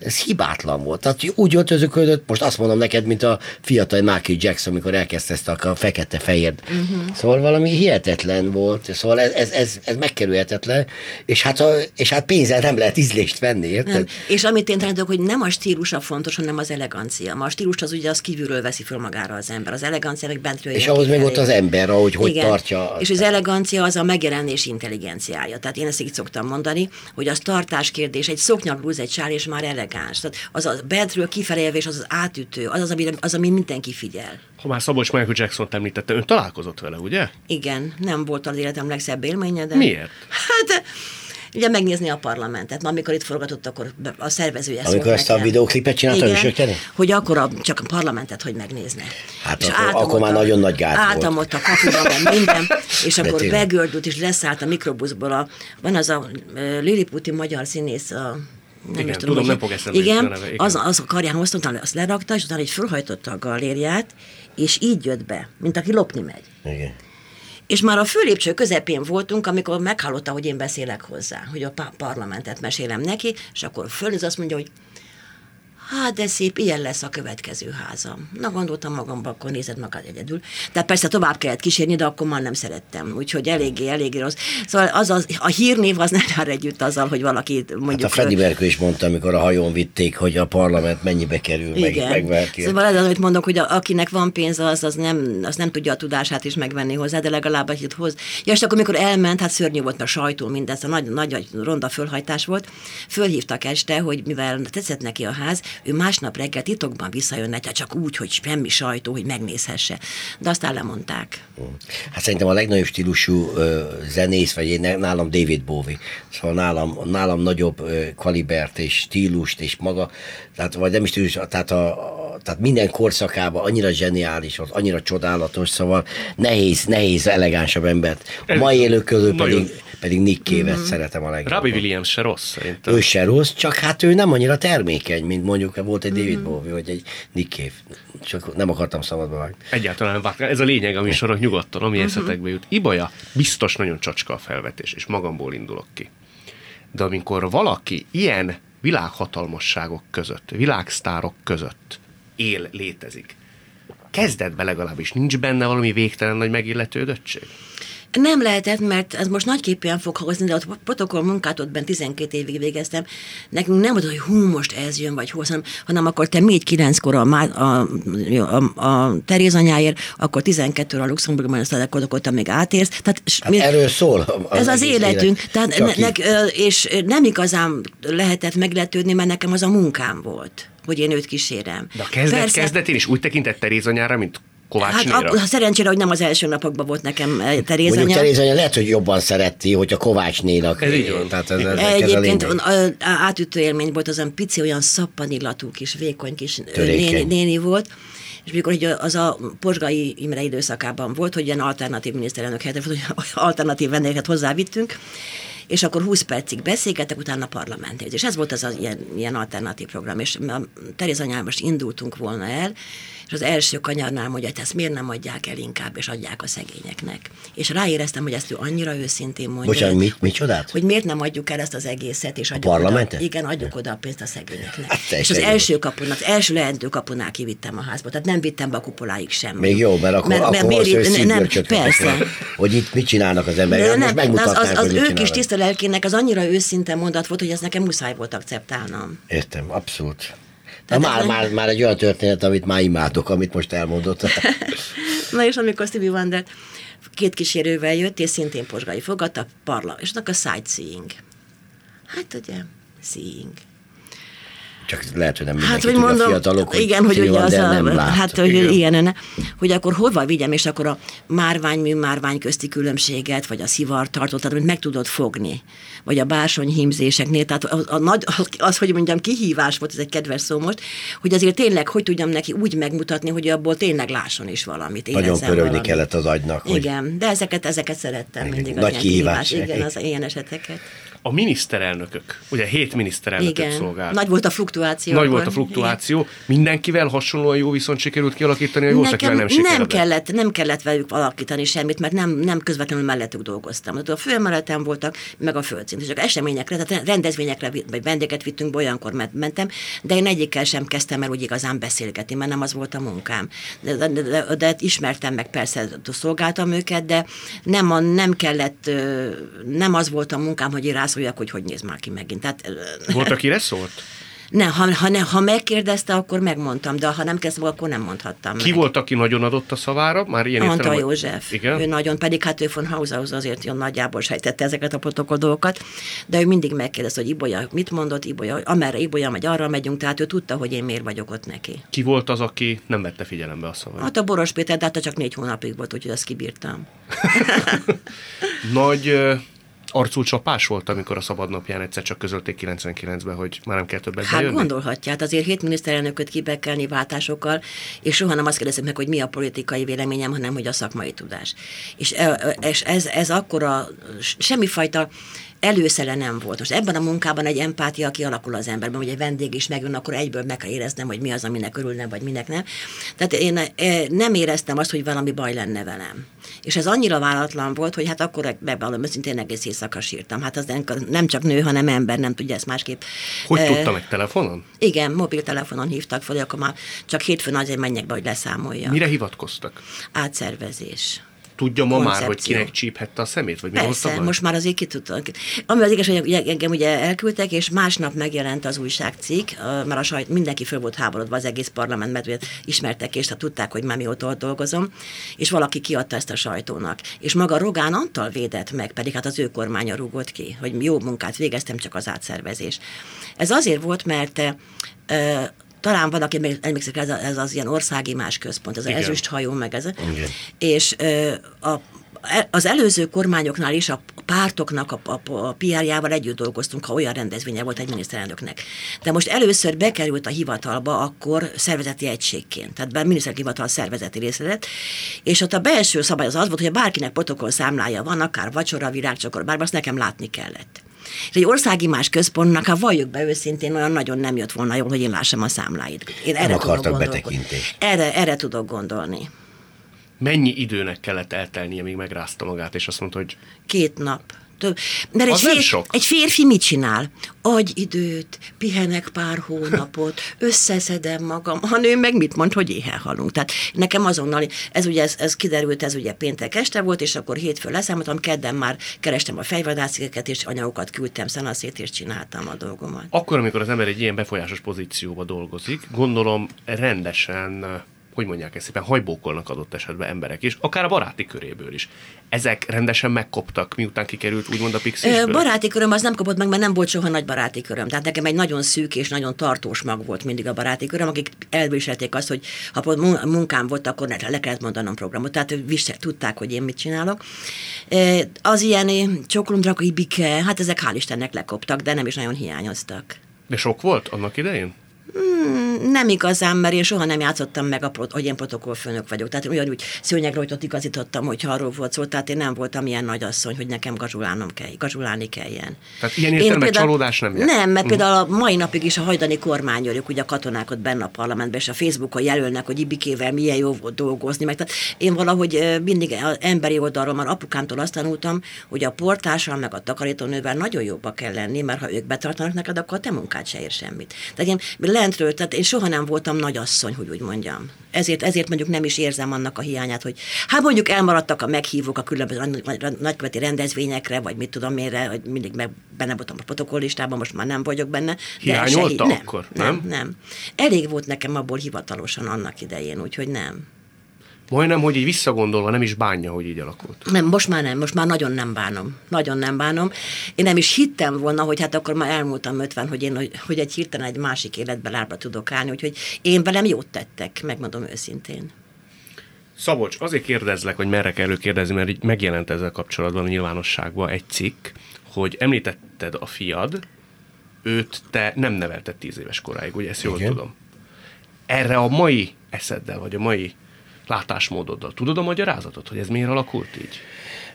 ez hibátlan volt. Tehát úgy öltözöködött, most azt mondom neked, mint a fiatal Michael Jackson, amikor elkezdte ezt a fekete-fehér. Uh-huh. Szóval valami hihetetlen volt, szóval ez, ez, ez, ez megkerülhetetlen, és hát, a, és hát pénzzel nem lehet ízlést venni, érted? Nem. És amit én tanítok, hogy nem a stílus a fontos, hanem az elegancia. Ma a stílus az ugye az kívülről veszi föl magára az ember. Az elegancia meg bentről És ahhoz még ott az ember, ahogy hogy Igen. tartja. És az elegancia az a megjelenés intelligenciája. Tehát én ezt így szoktam mondani, hogy az tartás kérdés, egy szoknyablúz, egy sál, és már elegáns. Tehát az a bentről kifelé az az átütő, az az, ami, az, ami mindenki figyel. Ha már Szabolcs Michael Jackson említette, ön találkozott vele, ugye? Igen, nem volt az életem legszebb élménye, de... Miért? Hát ugye megnézni a parlamentet. Ma, amikor itt forgatott, akkor a szervezője Amikor ezt a videóklipet csinálta, Igen, hogy akkor a, csak a parlamentet, hogy megnézne. Hát és akkor, akkor már a, nagyon nagy gát Álltam ott a kapuban, minden, és akkor begördült, és leszállt a mikrobuszból. A, van az a Liliputi magyar színész, a nem igen, is tudom, tudom nem fog eszembe igen, a neve, igen. Az, az a karján hoztam, utána azt lerakta, és utána egy fölhajtotta a galériát, és így jött be, mint aki lopni megy. Igen. És már a főlépcső közepén voltunk, amikor meghallotta, hogy én beszélek hozzá, hogy a parlamentet mesélem neki, és akkor fölnéz azt mondja, hogy hát de szép, ilyen lesz a következő házam. Na gondoltam magamban, akkor nézed magad egyedül. De persze tovább kellett kísérni, de akkor már nem szerettem. Úgyhogy eléggé, eléggé rossz. Szóval az, az, a hírnév az nem jár együtt azzal, hogy valaki mondjuk... Hát a Freddy Merkel is mondta, amikor a hajón vitték, hogy a parlament mennyibe kerül, Igen. meg, megverti. Szóval ez az, amit mondok, hogy a, akinek van pénze, az, az, nem, az nem tudja a tudását is megvenni hozzá, de legalább egy hoz. Ja, és akkor, amikor elment, hát szörnyű volt, mert sajtó mindez, a nagy, nagy, nagy ronda fölhajtás volt. Fölhívtak este, hogy mivel tetszett neki a ház, ő másnap reggel titokban visszajönne, csak úgy, hogy semmi sajtó, hogy megnézhesse. De aztán lemondták. Hát szerintem a legnagyobb stílusú ö, zenész, vagy én, nálam David Bowie. Szóval nálam, nálam nagyobb ö, kalibert és stílust és maga, tehát, vagy nem is stílus, tehát a, a tehát minden korszakában annyira zseniális volt, annyira csodálatos, szóval nehéz, nehéz elegánsabb embert. A mai élők közül pedig, pedig Nick Cave-et mm-hmm. szeretem a legjobban. Robbie Williams se rossz szerintem. Ő se rossz, csak hát ő nem annyira termékeny, mint mondjuk volt egy David mm-hmm. Bowie, vagy egy Nick Cave. Csak nem akartam szabadba vágni. Egyáltalán nem vágni. Ez a lényeg a műsorok nyugodtan, ami mm-hmm. eszetekbe jut. Ibolya, biztos nagyon csacska a felvetés, és magamból indulok ki. De amikor valaki ilyen világhatalmasságok között, világsztárok között él, létezik, kezdetben legalábbis nincs benne valami végtelen nagy megilletődöttség? Nem lehetett, mert ez most nagyképpen fog hozni, de a protokoll munkát ott bent 12 évig végeztem. Nekünk nem volt, hogy hú, most ez jön, vagy hol, hanem, hanem akkor te még 9-kor a, a, a, a Teréz anyáért, akkor 12-re a Luxemburgban a még átérsz. Tehát, hát mi, erről szól. Az ez az életünk. Élet. Tehát ne, ne, és nem igazán lehetett megletődni, mert nekem az a munkám volt hogy én őt kísérem. De a kezdet, Persze, kezdetén is úgy tekintett Teréz anyára, mint Kovács Hát akkor, ha szerencsére, hogy nem az első napokban volt nekem eh, Teréz Mondjuk Teréz anya lehet, hogy jobban szereti, hogy a Kovács nénak. Ez így van. Tehát ez, ez, Egyébként ez a átütő élmény volt, az olyan pici, olyan szappanillatú kis, vékony kis néni, néni volt, és mikor hogy az a Posgai Imre időszakában volt, hogy ilyen alternatív miniszterelnök helyett, hogy <laughs> alternatív vendégeket hozzávittünk, és akkor 20 percig beszélgetek, utána a parlamenthez. És ez volt az, az ilyen, ilyen alternatív program. És a Teréz most indultunk volna el, és az első kanyarnál mondja, hogy ezt miért nem adják el inkább, és adják a szegényeknek. És ráéreztem, hogy ezt ő annyira őszintén mondja. Bocsánat, mi, mi csodát? Hogy miért nem adjuk el ezt az egészet, és adjuk a? Oda, igen, adjuk oda a pénzt a szegényeknek. Hát, és az első kapun, az első lehető kapunál kivittem a házba, tehát nem vittem be a kupoláig sem. Még jó, mert akkor, mert, akkor mert miért, nem, persze. Hogy itt mit csinálnak az emberek, nem, most az, az, az ő kis tiszta lelkének az annyira őszinte mondat volt, hogy ezt nekem muszáj volt akceptálnom. Értem, abszolút. Tehát már, már, már egy olyan történet, amit már imádok, amit most elmondott. <laughs> Na és amikor Stevie Wonder két kísérővel jött, és szintén posgai fogadta, parla, és a sightseeing. Hát ugye, seeing. Csak lehet, hogy nem Hát, mindenki hogy tudja, mondom, fiatalok, hogy igen, hogy ugye az a, nem lát. hát, hogy Igen. igen, hogy akkor hova vigyem, és akkor a márványmű, márvány közti különbséget, vagy a szivartartót, tehát amit meg tudod fogni, vagy a bársony hímzéseknél, tehát a, a nagy, az, hogy mondjam, kihívás volt, ez egy kedves szó most, hogy azért tényleg, hogy tudjam neki úgy megmutatni, hogy abból tényleg lásson is valamit, Nagyon pörögni valamit. kellett az agynak, hogy Igen, de ezeket, ezeket szerettem Igen, mindig. nagy az ilyen kihívás. Igen, az ilyen eseteket. A miniszterelnökök, ugye hét miniszterelnököt Igen, szolgált. nagy volt a fluktuáció. Nagy akkor. volt a fluktuáció. Mindenkivel hasonlóan jó viszont sikerült kialakítani, a jó akivel nem sikerült. nem kellett, nem kellett velük alakítani semmit, mert nem, nem közvetlenül mellettük dolgoztam. Tehát a főemeletem voltak, meg a földszint. Csak eseményekre, tehát rendezvényekre, vagy vendéget vittünk, olyankor ment- mentem, de én egyikkel sem kezdtem el úgy igazán beszélgetni, mert nem az volt a munkám. De, de, de, de, de ismertem meg, persze szolgáltam őket, de nem, a, nem kellett, nem az volt a munkám, hogy én rászóljak, hogy hogy néz már ki megint. Tehát, <laughs> Volt, akire szólt? ne, ha, ha, ne, ha megkérdezte, akkor megmondtam, de ha nem kezdtem, akkor nem mondhattam Ki meg. volt, aki nagyon adott a szavára? Már ilyen Antal értelemben- József. Igen? Ő nagyon, pedig hát ő von Haushaus azért jön nagyjából sejtette ezeket a protokoll dolgokat, de ő mindig megkérdezte, hogy Ibolya mit mondott, Ibolya, amerre Ibolya megy, arra megyünk, tehát ő tudta, hogy én miért vagyok ott neki. Ki volt az, aki nem vette figyelembe a szavát? Hát a Boros Péter, de hát csak négy hónapig volt, úgyhogy azt kibírtam. <laughs> <laughs> Nagy arcú csapás volt, amikor a szabadnapján egyszer csak közölték 99-ben, hogy már nem kell többet Hát bejönni? gondolhatja, hát azért hét miniszterelnököt kibekelni váltásokkal, és soha nem azt kérdezem meg, hogy mi a politikai véleményem, hanem hogy a szakmai tudás. És, e- és ez, ez akkora, semmifajta előszele nem volt. Most ebben a munkában egy empátia kialakul az emberben, hogy egy vendég is megjön, akkor egyből meg kell éreznem, hogy mi az, aminek örülne, vagy minek nem. Tehát én eh, nem éreztem azt, hogy valami baj lenne velem. És ez annyira váratlan volt, hogy hát akkor bevallom, őszintén egész éjszaka sírtam. Hát az nem, csak nő, hanem ember, nem tudja ezt másképp. Hogy eh, tudta meg telefonon? igen, mobiltelefonon hívtak fel, akkor már csak hétfőn azért menjek be, hogy leszámolja. Mire hivatkoztak? Átszervezés. Tudja ma már, hogy Koncepció. kinek csíphette a szemét, vagy mi Persze, baj? most már azért ki tudtam. Ami az igaz, hogy engem ugye elküldtek, és másnap megjelent az újságcikk, mert a sajt, mindenki föl volt háborodva az egész parlament, mert ismertek, és hát tudták, hogy már mióta ott dolgozom, és valaki kiadta ezt a sajtónak. És maga Rogán Antal védett meg, pedig hát az ő kormánya rúgott ki, hogy jó munkát végeztem, csak az átszervezés. Ez azért volt, mert talán van, aki emlékszik, ez, a- ez az ilyen országimás központ, ez az Igen. ezüsthajó, meg ez. Igen. És ö, a, az előző kormányoknál is a pártoknak a, a, a PR-jával együtt dolgoztunk, ha olyan rendezvénye volt egy miniszterelnöknek. De most először bekerült a hivatalba akkor szervezeti egységként, tehát a miniszterelnök hivatal szervezeti része lett, és ott a belső szabály az az volt, hogy bárkinek protokoll számlája van, akár vacsora, virágcsokor, bármi, azt nekem látni kellett. És egy országimás központnak, ha valljuk be őszintén, olyan nagyon nem jött volna jól, hogy én lássam a számláit. Én erre tudok akartak betekintést. Erre, erre tudok gondolni. Mennyi időnek kellett eltelnie, míg megrázta magát, és azt mondta, hogy Két nap. Több. Mert egy, Az nem fér, sok. egy férfi mit csinál? Adj időt, pihenek pár hónapot, összeszedem magam. A nő meg mit mond, hogy éhen halunk. Tehát nekem azonnal, ez ugye ez, ez kiderült, ez ugye péntek este volt, és akkor hétfő leszámoltam, kedden már kerestem a fejvadászigeket, és anyagokat küldtem szanaszét, és csináltam a dolgomat. akkor, amikor az ember egy ilyen befolyásos pozícióba dolgozik, gondolom rendesen, hogy mondják ezt szépen, hajbókolnak adott esetben emberek is, akár a baráti köréből is. Ezek rendesen megkoptak, miután kikerült úgymond a pixisből? Baráti köröm az nem kapott meg, mert nem volt soha nagy baráti köröm. Tehát nekem egy nagyon szűk és nagyon tartós mag volt mindig a baráti köröm, akik elviselték azt, hogy ha munkám volt, akkor le kellett mondanom programot. Tehát visel, tudták, hogy én mit csinálok. Az ilyen ö, csokolom, drakai bike, hát ezek hál' Istennek lekoptak, de nem is nagyon hiányoztak. De sok volt annak idején? Hmm, Nem igazán, mert én soha nem játszottam meg, a, hogy én protokollfőnök vagyok. Tehát ugyanúgy szőnyegrojtot igazítottam, hogyha arról volt szó, tehát én nem voltam ilyen nagyasszony, hogy nekem gazsulálnom kell, gazsulálni kelljen. Tehát ilyen értelemben csalódás nem jár? Nem, mert például a mai napig is a hajdani kormányőrök, ugye a katonák ott benne a parlamentben, és a Facebookon jelölnek, hogy Ibikével milyen jó volt dolgozni. Meg, tehát én valahogy mindig az emberi oldalról már apukámtól azt tanultam, hogy a portással meg a takarítónővel nagyon jobba kell lenni, mert ha ők betartanak neked, akkor a te munkád se ér semmit. Tehát én lentről, tehát én soha nem voltam nagyasszony, hogy úgy mondjam. Ezért, ezért mondjuk nem is érzem annak a hiányát, hogy hát mondjuk elmaradtak a meghívók a különböző nagy- nagy- nagyköveti rendezvényekre, vagy mit tudom én, hogy mindig meg benne voltam a protokollistában, most már nem vagyok benne. Hiányolta nem, akkor, nem? nem, nem. Elég volt nekem abból hivatalosan annak idején, úgyhogy nem. Majdnem, hogy így visszagondolva nem is bánja, hogy így alakult. Nem, most már nem, most már nagyon nem bánom. Nagyon nem bánom. Én nem is hittem volna, hogy hát akkor már elmúltam 50, hogy én hogy, hogy egy hirtelen egy másik életbe lábra tudok állni, úgyhogy én velem jót tettek, megmondom őszintén. Szabolcs, azért kérdezlek, hogy merre kell kérdezni, mert így megjelent ezzel kapcsolatban a nyilvánosságban egy cikk, hogy említetted a fiad, őt te nem nevelted tíz éves koráig, ugye ezt jól Igen. tudom. Erre a mai eszeddel, vagy a mai látásmódoddal tudod a magyarázatot, hogy ez miért alakult így?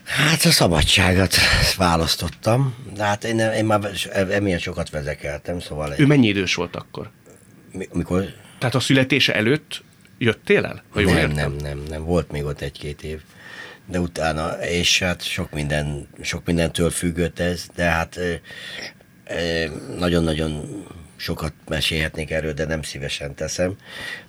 Hát a szabadságot választottam, de hát én, én már emiatt sokat vezekeltem, szóval... Ő mennyi idős volt akkor? Mi, mikor? Tehát a születése előtt jöttél el? Ha jól nem, értem? nem, nem, nem, volt még ott egy-két év. De utána, és hát sok, minden, sok mindentől függött ez, de hát nagyon-nagyon sokat mesélhetnék erről, de nem szívesen teszem,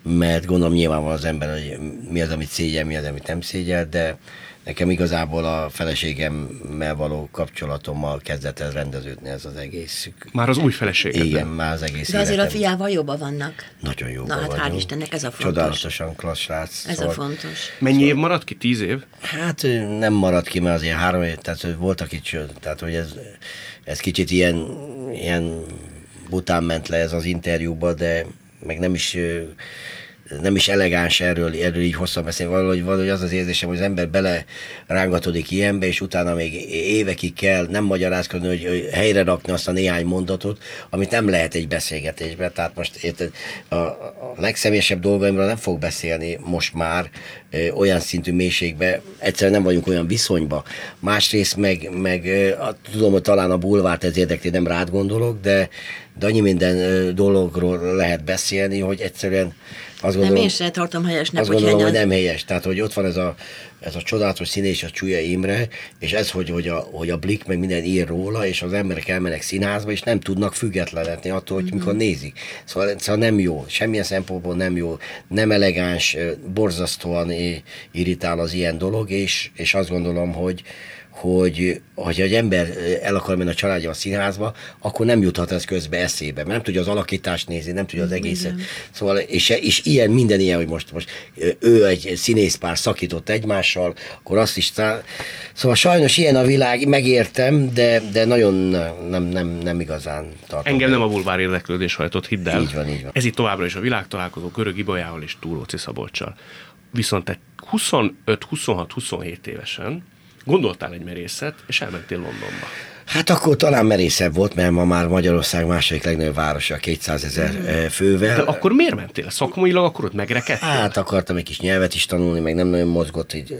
mert gondolom nyilván van az ember, hogy mi az, amit szégyel, mi az, amit nem szégyel, de nekem igazából a feleségemmel való kapcsolatommal kezdett el rendeződni ez az egész. Már az új feleséged? Igen, már az egész De azért életem. a fiával jobban vannak. Nagyon jobban Na hát vagyunk. hál' Istennek ez a fontos. Csodálatosan klassz srác. Ez szóval... a fontos. Mennyi év maradt ki? Tíz év? Hát nem maradt ki, mert azért három év, tehát voltak itt, tehát hogy ez, ez kicsit ilyen, ilyen bután ment le ez az interjúba, de meg nem is nem is elegáns erről, erről így hosszan beszélni, valahogy, valahogy az az érzésem, hogy az ember bele rángatodik ilyenbe, és utána még évekig kell nem magyarázkodni, hogy, helyre rakni azt a néhány mondatot, amit nem lehet egy beszélgetésben. Tehát most érted, a, a legszemélyesebb dolgaimról nem fog beszélni most már ö, olyan szintű mélységbe, egyszerűen nem vagyunk olyan viszonyba. Másrészt meg, meg a, tudom, hogy talán a bulvárt ez érdekli, nem rád gondolok, de, de annyi minden dologról lehet beszélni, hogy egyszerűen azt gondolom, nem, én sem tartom helyesnek, azt gondolom, hogy nem helyes. Tehát, hogy ott van ez a, ez a csodálatos színés, a Csúlya Imre, és ez, hogy, hogy, a, hogy a Blik meg minden ír róla, és az emberek elmennek színházba, és nem tudnak függetlenedni attól, hogy mm-hmm. mikor nézik. Szóval, szóval nem jó, semmilyen szempontból nem jó, nem elegáns, borzasztóan irritál az ilyen dolog, és, és azt gondolom, hogy, hogy hogy egy ember el akar menni a családja a színházba, akkor nem juthat ez közbe eszébe, mert nem tudja az alakítást nézni, nem tudja az egészet. Igen. Szóval, és, és ilyen, minden ilyen, hogy most, most ő egy színészpár szakított egymással, akkor azt is tá... Szóval sajnos ilyen a világ, megértem, de, de nagyon nem, nem, nem igazán tartom. Engem nem a bulvár érdeklődés hajtott, hidd el. Így van, így van. Ez itt továbbra is a világtalálkozó Görög Ibolyával és Túróci Szabolcsal. Viszont te 25-26-27 évesen Gondoltál egy merészet, és elmentél Londonba. Hát akkor talán merészebb volt, mert ma már Magyarország második legnagyobb városa, 200 ezer mm. fővel. De akkor miért mentél? Szakmailag akkor ott megrekedtél? Hát akartam egy kis nyelvet is tanulni, meg nem nagyon mozgott, hogy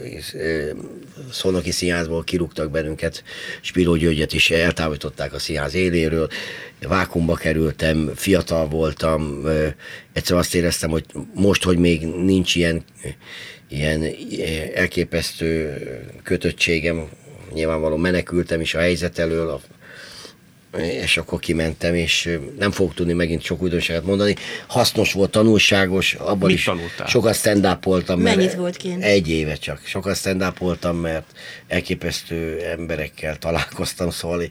Szolnoki színházból kirúgtak bennünket, Spiró Györgyet is eltávolították a színház éléről, vákumba kerültem, fiatal voltam, egyszer azt éreztem, hogy most, hogy még nincs ilyen ilyen elképesztő kötöttségem, nyilvánvalóan menekültem is a helyzet elől, a, és akkor kimentem, és nem fogok tudni megint sok újdonságot mondani. Hasznos volt, tanulságos, abban Mit is tanultál? sokat stand voltam. Mennyit volt kint? Egy éve csak. Sokat stand voltam, mert elképesztő emberekkel találkoztam, szóval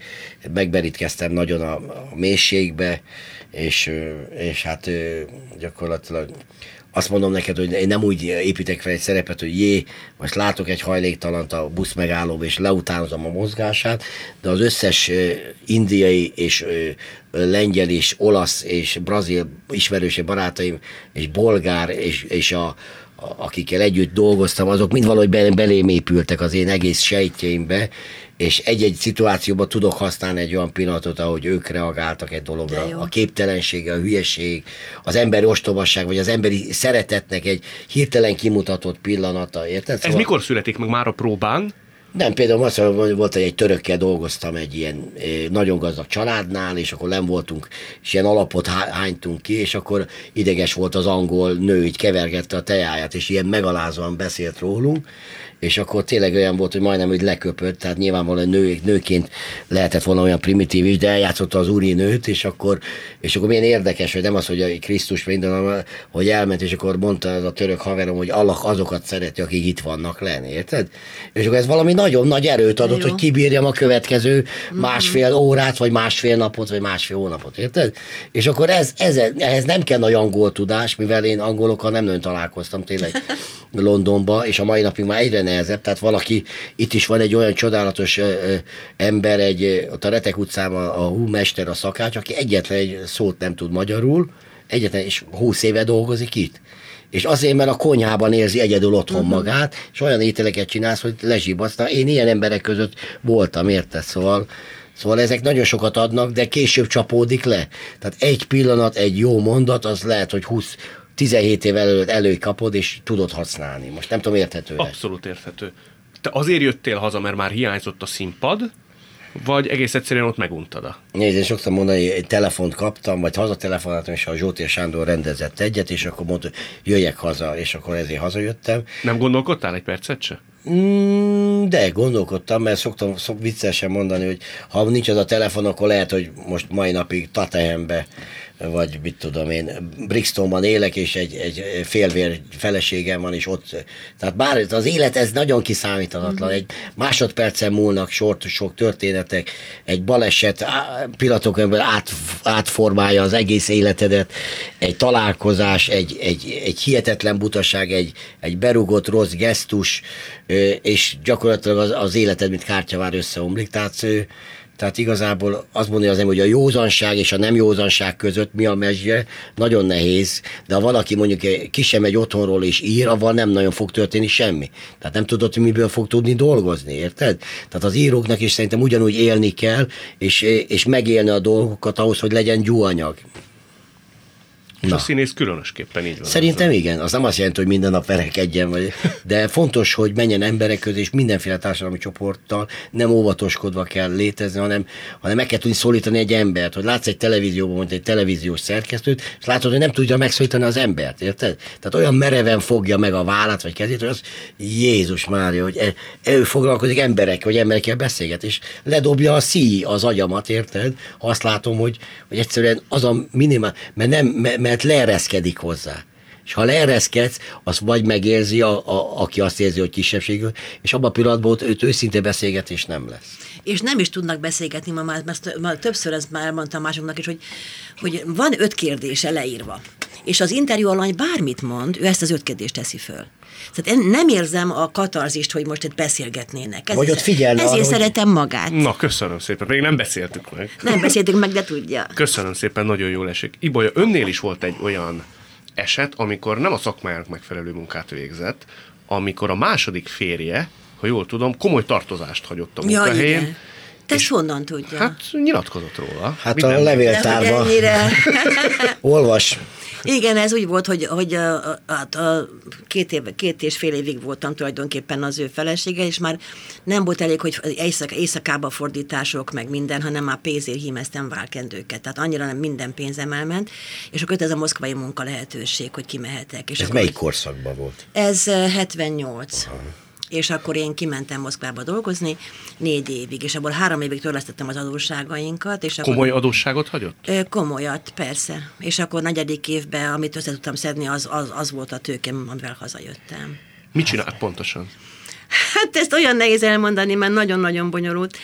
megberítkeztem nagyon a, a mélységbe, és, és hát gyakorlatilag azt mondom neked, hogy én nem úgy építek fel egy szerepet, hogy jé, most látok egy hajléktalant a busz megállóba, és leutánozom a mozgását, de az összes indiai és lengyel és olasz és brazil ismerőse barátaim, és bolgár, és, és a, akikkel együtt dolgoztam, azok mind valahogy belém épültek az én egész sejtjeimbe, és egy-egy szituációban tudok használni egy olyan pillanatot, ahogy ők reagáltak egy dologra. A képtelensége, a hülyeség, az emberi ostobasság, vagy az emberi szeretetnek egy hirtelen kimutatott pillanata, érted? Szóval... Ez mikor születik meg már a próbán? Nem, például azt mondom, hogy volt, hogy egy törökkel dolgoztam egy ilyen eh, nagyon gazdag családnál, és akkor nem voltunk, és ilyen alapot hánytunk ki, és akkor ideges volt az angol nő, így kevergette a tejáját, és ilyen megalázóan beszélt rólunk, és akkor tényleg olyan volt, hogy majdnem, hogy leköpött, tehát nyilvánvalóan nő, nőként lehetett volna olyan primitív is, de eljátszotta az úri nőt, és akkor, és akkor milyen érdekes, hogy nem az, hogy a Krisztus minden, hogy elment, és akkor mondta az a török haverom, hogy Allah azokat szereti, akik itt vannak lenni, érted? És akkor ez valami nagyon nagy erőt adott, Jó. hogy kibírjam a következő másfél órát, vagy másfél napot, vagy másfél hónapot, érted? És akkor ez, ez, ehhez nem kell nagy angol tudás, mivel én angolokkal nem nagyon találkoztam tényleg <laughs> Londonba, és a mai napig már egyre nehezebb, tehát valaki, itt is van egy olyan csodálatos ember, egy, ott a Retek utcában a, a hú mester, a szakács, aki egyetlen egy szót nem tud magyarul, egyetlen, és húsz éve dolgozik itt. És azért, mert a konyhában érzi egyedül otthon uh-huh. magát, és olyan ételeket csinálsz, hogy lezsibasz. Na, én ilyen emberek között voltam, érted? Szóval, szóval ezek nagyon sokat adnak, de később csapódik le. Tehát egy pillanat, egy jó mondat, az lehet, hogy 20, 17 év előtt előkapod, és tudod használni. Most nem tudom, érthető Abszolút érthető. Te azért jöttél haza, mert már hiányzott a színpad, vagy egész egyszerűen ott meguntad a... Nézd, én szoktam mondani, egy telefont kaptam, vagy hazatelefonáltam, és a Zsótér Sándor rendezett egyet, és akkor mondta, hogy jöjjek haza, és akkor ezért hazajöttem. Nem gondolkodtál egy percet se? Mm, de gondolkodtam, mert szoktam szok viccesen mondani, hogy ha nincs az a telefon, akkor lehet, hogy most mai napig Tatehembe, vagy mit tudom én, Brixtonban élek, és egy, egy félvér feleségem van, és ott, tehát bár az élet ez nagyon kiszámíthatatlan, egy másodpercen múlnak sort, sok történetek, egy baleset pillanatokon át, átformálja az egész életedet, egy találkozás, egy, egy, egy hihetetlen butaság, egy, egy berugott rossz gesztus, és gyakorlatilag az, az életed, mint kártyavár összeomlik, tehát tehát igazából azt mondani az ember, hogy a józanság és a nem józanság között mi a mezje, nagyon nehéz, de ha valaki mondjuk ki sem megy otthonról és ír, avval nem nagyon fog történni semmi. Tehát nem tudod, hogy miből fog tudni dolgozni, érted? Tehát az íróknak is szerintem ugyanúgy élni kell, és, és megélni a dolgokat ahhoz, hogy legyen gyúanyag. És Na. a színész különösképpen így van. Szerintem igen, az nem azt jelenti, hogy minden nap verekedjen, vagy, de fontos, hogy menjen emberek közé, és mindenféle társadalmi csoporttal nem óvatoskodva kell létezni, hanem, hanem meg kell tudni szólítani egy embert, hogy látsz egy televízióban, mondta egy televíziós szerkesztőt, és látod, hogy nem tudja megszólítani az embert, érted? Tehát olyan mereven fogja meg a vállát, vagy kezét, hogy az Jézus Mária, hogy e- ő foglalkozik emberekkel, hogy emberekkel beszélget, és ledobja a szíj az agyamat, érted? Ha azt látom, hogy, hogy egyszerűen az a minimál, mert, nem, mert, mert leereszkedik hozzá. És ha leereszkedsz, az vagy megérzi, a, a, aki azt érzi, hogy kisebbség, és abban a pillanatban ott őt őszinte beszélgetés nem lesz. és nem is tudnak beszélgetni, ma már, mert többször ezt már mondtam másoknak is, hogy, hogy van öt kérdése leírva, és az interjú alany bármit mond, ő ezt az öt kérdést teszi föl. Tehát én nem érzem a katarzist, hogy most itt beszélgetnének. Vagy ott figyelne Ezért arra, hogy- szeretem magát. Na, köszönöm szépen. Még nem beszéltük meg. Nem beszéltünk meg, de tudja. Köszönöm szépen, nagyon jól esik. Ibolya, önnél is volt egy olyan eset, amikor nem a szakmájának megfelelő munkát végzett, amikor a második férje, ha jól tudom, komoly tartozást hagyott a Ja, munkahelyén. igen. Te ezt honnan tudja? Hát nyilatkozott róla. Hát Minden- a hogy levéltárban ennyire... <laughs> olvas, Igen, ez úgy volt, hogy, hogy a, a, a, két, év, két és fél évig voltam tulajdonképpen az ő felesége, és már nem volt elég, hogy éjszak, éjszakába fordítások, meg minden, hanem már pénzért hímeztem válkendőket. Tehát annyira nem minden pénzem elment, és akkor ez a moszkvai munka lehetőség, hogy kimehetek. És ez akkor, melyik korszakban volt? Ez eh, 78. És akkor én kimentem Moszkvába dolgozni négy évig, és abból három évig törlesztettem az adósságainkat. És akkor, Komoly adósságot hagyott? Ö, Komolyat, persze. És akkor negyedik évben, amit össze tudtam szedni, az, az, az volt a tőkem, amivel hazajöttem. Mit csinált pontosan? Hát ezt olyan nehéz elmondani, mert nagyon-nagyon bonyolult.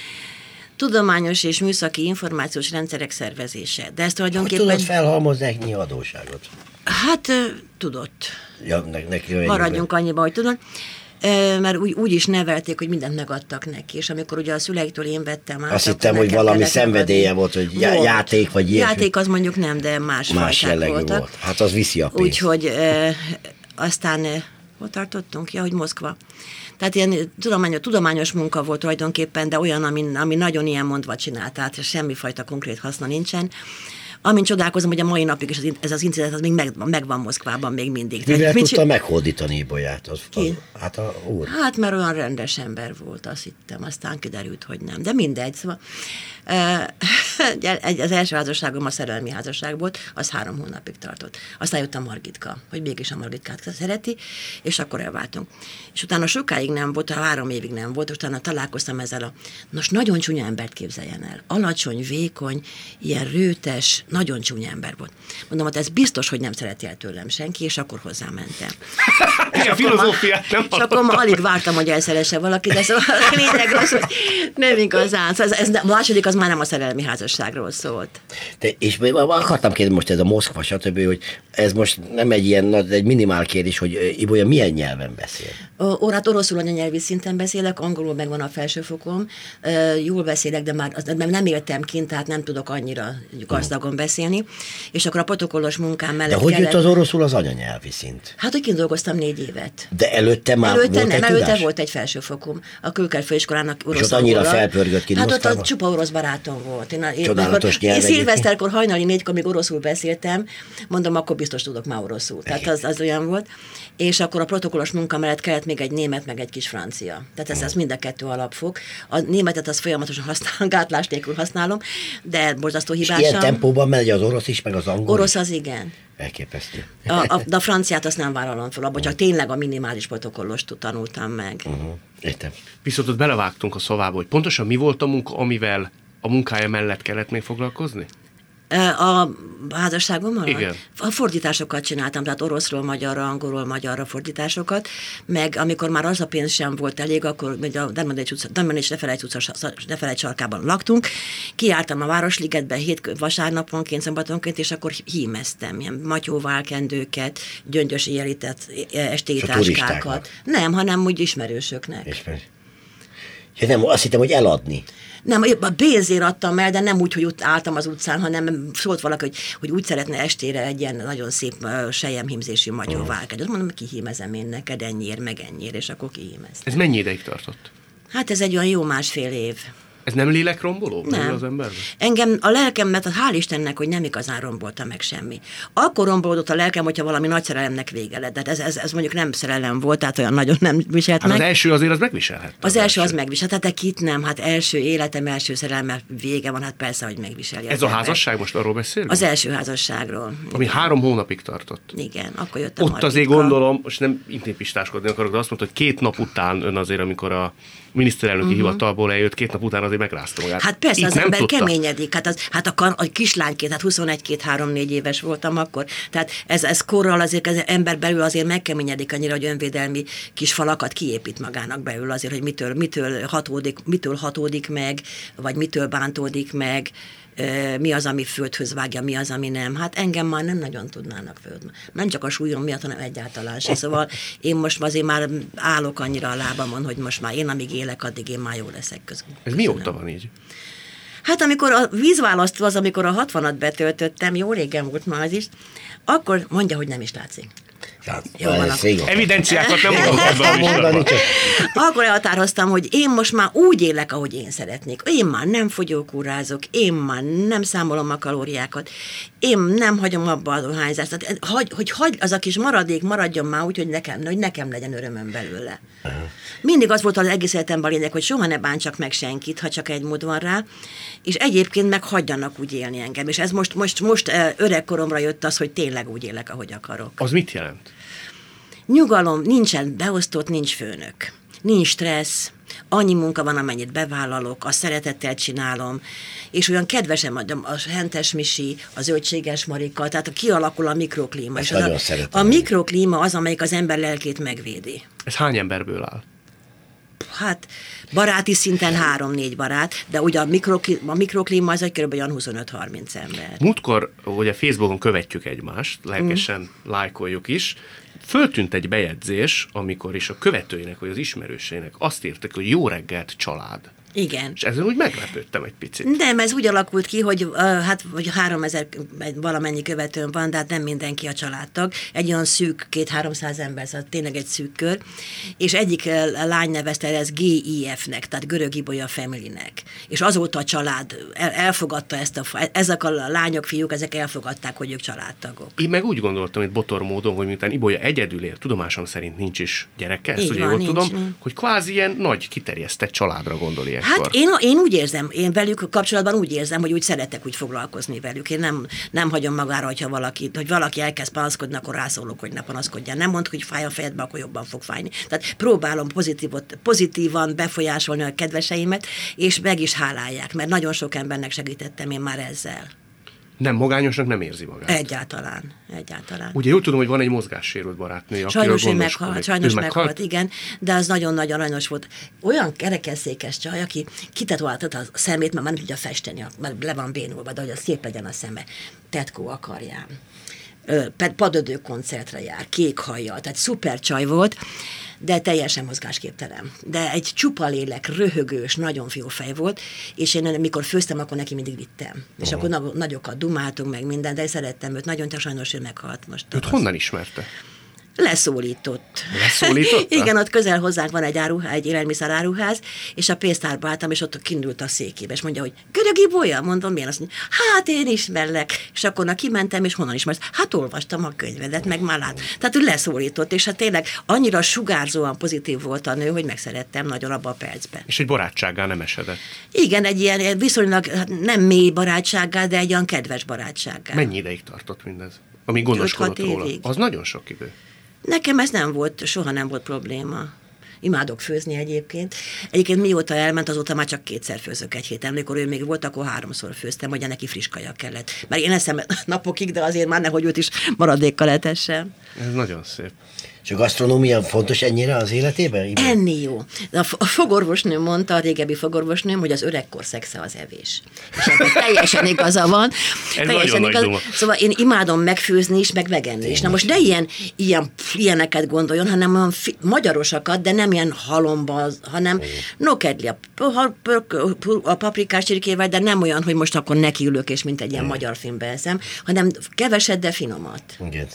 Tudományos és műszaki információs rendszerek szervezése. De ezt Hogy tulajdonképpen... tudod felhalmozni ennyi adóságot? Hát tudott. Ja, ne, neki Maradjunk annyiba, hogy tudod. Mert úgy, úgy is nevelték, hogy mindent megadtak neki, és amikor ugye a szüleiktől én vettem át, Azt hittem, hogy valami szenvedélye volt, hogy já- játék vagy ilyesmi. Játék az mondjuk nem, de más, Más jellegű voltak. volt. Hát az viszi a pénzt. Úgyhogy e, aztán e, hol tartottunk? Ja, hogy Moszkva. Tehát ilyen tudományos, tudományos munka volt tulajdonképpen, de olyan, ami, ami nagyon ilyen mondva csinált, tehát semmifajta konkrét haszna nincsen. Amin csodálkozom, hogy a mai napig is in- ez az incidens az még meg, megvan Moszkvában még mindig. Mivel tudta meghódítani Ibolyát? Az, az, Ki? hát a úr. Hát, mert olyan rendes ember volt, azt hittem, aztán kiderült, hogy nem. De mindegy, szóval <laughs> egy- az első házasságom a szerelmi házasság volt, az három hónapig tartott. Aztán jött a Margitka, hogy mégis a Margitkát szereti, és akkor elváltunk. És utána sokáig nem volt, három évig nem volt, utána találkoztam ezzel a, nos, nagyon csúnya embert képzeljen el. Alacsony, vékony, ilyen rőtes, nagyon csúnya ember volt. Mondom, hát ez biztos, hogy nem szereti el tőlem senki, és akkor hozzámentem. <laughs> Igen, Ilyen filozófiát nem És akkor ma alig vártam, hogy elszeresse valaki, de szóval a lényeg az, hogy nem igazán. Szóval ez, ez, a második az már nem a szerelmi házasságról szólt. De, és akartam kérdezni most ez a Moszkva, stb., hogy ez most nem egy ilyen, nagy- egy minimál kérdés, hogy Ibolya milyen nyelven beszél? Ó, hát oroszul anyanyelvi szinten beszélek, angolul megvan a felsőfokom, jól beszélek, de már nem éltem kint, tehát nem tudok annyira gazdagon beszélni. És akkor a protokollos munkám De mellett hogy kellett, jött az oroszul az anyanyelvi szint? Hát, hogy dolgoztam négy évet. De előtte már Előtte volt nem, egy előtte tudás? volt egy felsőfokom. A Külker főiskolának orosz ott annyira felpörgött kint Hát ott a csupa orosz barátom volt. Én, én, Csodálatos én, én szilveszterkor hajnali négykor még oroszul beszéltem, mondom, akkor biztos tudok már oroszul. Tehát az, az olyan volt. És akkor a protokollos munka mellett kellett még egy német, meg egy kis francia. Tehát ez, ez mind a kettő alapfok. A németet az folyamatosan használom, <laughs> gátlás nélkül használom, de borzasztó És ilyen hibásan. tempóban megy az orosz is, meg az angol Orosz is? az igen. Elképesztő. A, a, de a franciát azt nem vállalom fel, abban csak tényleg a minimális protokollost tanultam meg. Uh-huh. Értem. Viszont ott belevágtunk a szavába, hogy pontosan mi volt a munka, amivel a munkája mellett kellett még foglalkozni? A házasságommal? Igen. A fordításokat csináltam, tehát oroszról magyarra, angolról magyarra fordításokat, meg amikor már az a pénz sem volt elég, akkor még a Dermedés ne felejts utca, ne felejts sarkában laktunk, kiártam a Városligetbe hét vasárnaponként, szombatonként, és akkor hímeztem ilyen matyóválkendőket, gyöngyös éjjelített esti És a táskákat. turistáknak? Nem, hanem úgy ismerősöknek. És meg... Ja, nem, azt hittem, hogy eladni. Nem, a pénzért adtam el, de nem úgy, hogy ott álltam az utcán, hanem szólt valaki, hogy, hogy úgy szeretne estére egy ilyen nagyon szép uh, sejemhímzésű matyóválkányt. Azt mondom, hogy kihímezem én neked ennyiért, meg ennyiért, és akkor kihímeztem. Ez mennyi ideig tartott? Hát ez egy olyan jó másfél év. Ez nem lélekromboló? Nem. Az emberben? Engem a lelkemet, hál' Istennek, hogy nem igazán rombolta meg semmi. Akkor rombolódott a lelkem, hogyha valami nagy szerelemnek vége lett. De ez, ez, ez mondjuk nem szerelem volt, tehát olyan nagyon nem viselt Hát meg. az első azért az megviselhet. Az első az megvisel, hát de kit nem, hát első életem, első szerelme vége van, hát persze, hogy megviseli. Ez az a ember. házasság, most arról beszélünk? Az első házasságról. Ami három hónapig tartott. Igen, akkor jött a Ott Margitka. azért gondolom, most nem intépistáskodni akarok, de azt mondta, hogy két nap után ön azért, amikor a miniszterelnöki uh-huh. hivatalból eljött, két nap után azért megrázta magát. Hát persze, Itt az ember tudta. keményedik. Hát, az, hát a, kar, a kislányként, hát 21-2-3-4 éves voltam akkor. Tehát ez, ez korral azért az ember belül azért megkeményedik annyira, hogy önvédelmi kis falakat kiépít magának belül azért, hogy mitől, mitől, hatódik, mitől hatódik meg, vagy mitől bántódik meg mi az, ami földhöz vágja, mi az, ami nem. Hát engem már nem nagyon tudnának föld. Nem csak a súlyom miatt, hanem egyáltalán se. Szóval én most azért már állok annyira a lábamon, hogy most már én, amíg élek, addig én már jó leszek közül. Ez mióta van így? Hát amikor a vízválasztó az, amikor a 60-at betöltöttem, jó régen volt már az is, akkor mondja, hogy nem is látszik. Ja, Jó van. Evidenciákat nem mondok Mondani csak. Akkor elhatároztam, hogy én most már úgy élek, ahogy én szeretnék. Én már nem fogyókúrázok, én már nem számolom a kalóriákat, én nem hagyom abba a dohányzást. Tehát, hogy, hogy hagy, az a kis maradék maradjon már úgy, hogy nekem, hogy nekem legyen örömöm belőle. Mindig az volt az egész életemben a lényeg, hogy soha ne bántsak meg senkit, ha csak egy mód van rá, és egyébként meg hagyjanak úgy élni engem. És ez most, most, most eh, öregkoromra jött az, hogy tényleg úgy élek, ahogy akarok. Az mit jelent? Nyugalom, nincsen beosztott, nincs főnök. Nincs stressz, annyi munka van, amennyit bevállalok, a szeretettel csinálom, és olyan kedvesen adom a hentes misi, a zöldséges marika, tehát kialakul a mikroklíma. Ezt és az nagyon a, szeretem. a mikroklíma az, amelyik az ember lelkét megvédi. Ez hány emberből áll? Hát baráti szinten három-négy barát, de ugye a, mikrokli, a mikroklíma az egy kb. olyan 25-30 ember. Múltkor, ugye Facebookon követjük egymást, lelkesen Mm. lájkoljuk is, föltűnt egy bejegyzés, amikor is a követőinek, vagy az ismerőseinek azt írtak, hogy jó reggelt család. Igen. És ezen úgy meglepődtem egy picit. Nem, ez úgy alakult ki, hogy uh, hát hogy 3000 valamennyi követőm van, de hát nem mindenki a családtag. Egy olyan szűk, két-háromszáz ember, szóval tényleg egy szűk kör. És egyik uh, lány nevezte el ezt GIF-nek, tehát Görög Ibolya Family-nek. És azóta a család el, elfogadta ezt a, ezek a lányok, fiúk, ezek elfogadták, hogy ők családtagok. Én meg úgy gondoltam, hogy botor módon, hogy miután Ibolya egyedül él, tudomásom szerint nincs is gyereke, ezt Így ugye van, jól nincs, tudom, hogy kvázi ilyen nagy, kiterjesztett családra gondol ilyenkor. Hát én, én úgy érzem, én velük kapcsolatban úgy érzem, hogy úgy szeretek úgy foglalkozni velük. Én nem, nem hagyom magára, hogyha valaki, hogy valaki elkezd panaszkodni, akkor rászólok, hogy ne panaszkodjál. Nem mond, hogy fáj a fejedbe, akkor jobban fog fájni. Tehát próbálom pozitívot, pozitívan befolyásolni a kedveseimet, és meg is hálálják, mert nagyon sok embernek segítettem én már ezzel. Nem, magányosnak nem érzi magát. Egyáltalán, egyáltalán. Ugye jól tudom, hogy van egy mozgássérült barátnő, Sajnos ő meghalt, sajnos meghalt, meghalt, igen, de az nagyon-nagyon aranyos volt. Olyan kerekesszékes csaj, aki kitetoáltatta a szemét, mert már nem tudja festeni, mert le van bénulva, de hogy az szép legyen a szeme. Tetkó akarján. Padödő koncertre jár, kék hajjal, tehát szuper csaj volt, de teljesen mozgásképtelen. De egy csupa lélek, röhögős, nagyon jó fej volt, és én mikor főztem, akkor neki mindig vittem. És akkor nagyokat dumáltunk meg minden, de szerettem őt, nagyon sajnos ő meghalt most. Őt honnan ismerte? Leszólított. Leszólított? Igen, ott közel hozzánk van egy, áruhá, egy élelmiszeráruház, és a pénztárba álltam, és ott kindult a székébe, és mondja, hogy Görögi Bolya, mondom, milyen azt mondja, hát én ismerlek. És akkor na kimentem, és honnan ismersz? Hát olvastam a könyvedet, meg már lát. Tehát ő leszólított, és hát tényleg annyira sugárzóan pozitív volt a nő, hogy megszerettem nagyon abba a percben. És egy barátsággal nem esedett? Igen, egy ilyen viszonylag hát nem mély barátsággal, de egy olyan kedves barátsággal. Mennyi ideig tartott mindez? Ami gondoskodott róla. Az nagyon sok idő. Nekem ez nem volt, soha nem volt probléma. Imádok főzni egyébként. Egyébként mióta elment, azóta már csak kétszer főzök egy héten. Amikor ő még volt, akkor háromszor főztem, hogy neki friss kaja kellett. Mert én eszem napokig, de azért már nehogy őt is maradékkal etessem. Ez nagyon szép. És a gasztronómia fontos ennyire az életében? Igen? Enni jó. A fogorvosnő mondta, a régebbi fogorvosnőm, hogy az öregkor szexe az evés. És ebben teljesen igaza van. Ez teljesen igaz. Szóval én imádom megfőzni is, meg megenni is. Na most ne ilyen, ilyen ilyeneket gondoljon, hanem olyan fi- magyarosakat, de nem ilyen halomba, hanem nokedli a, a paprikás csirkével, de nem olyan, hogy most akkor nekiülök, és mint egy ilyen magyar filmbe eszem, hanem keveset, de finomat. Igen.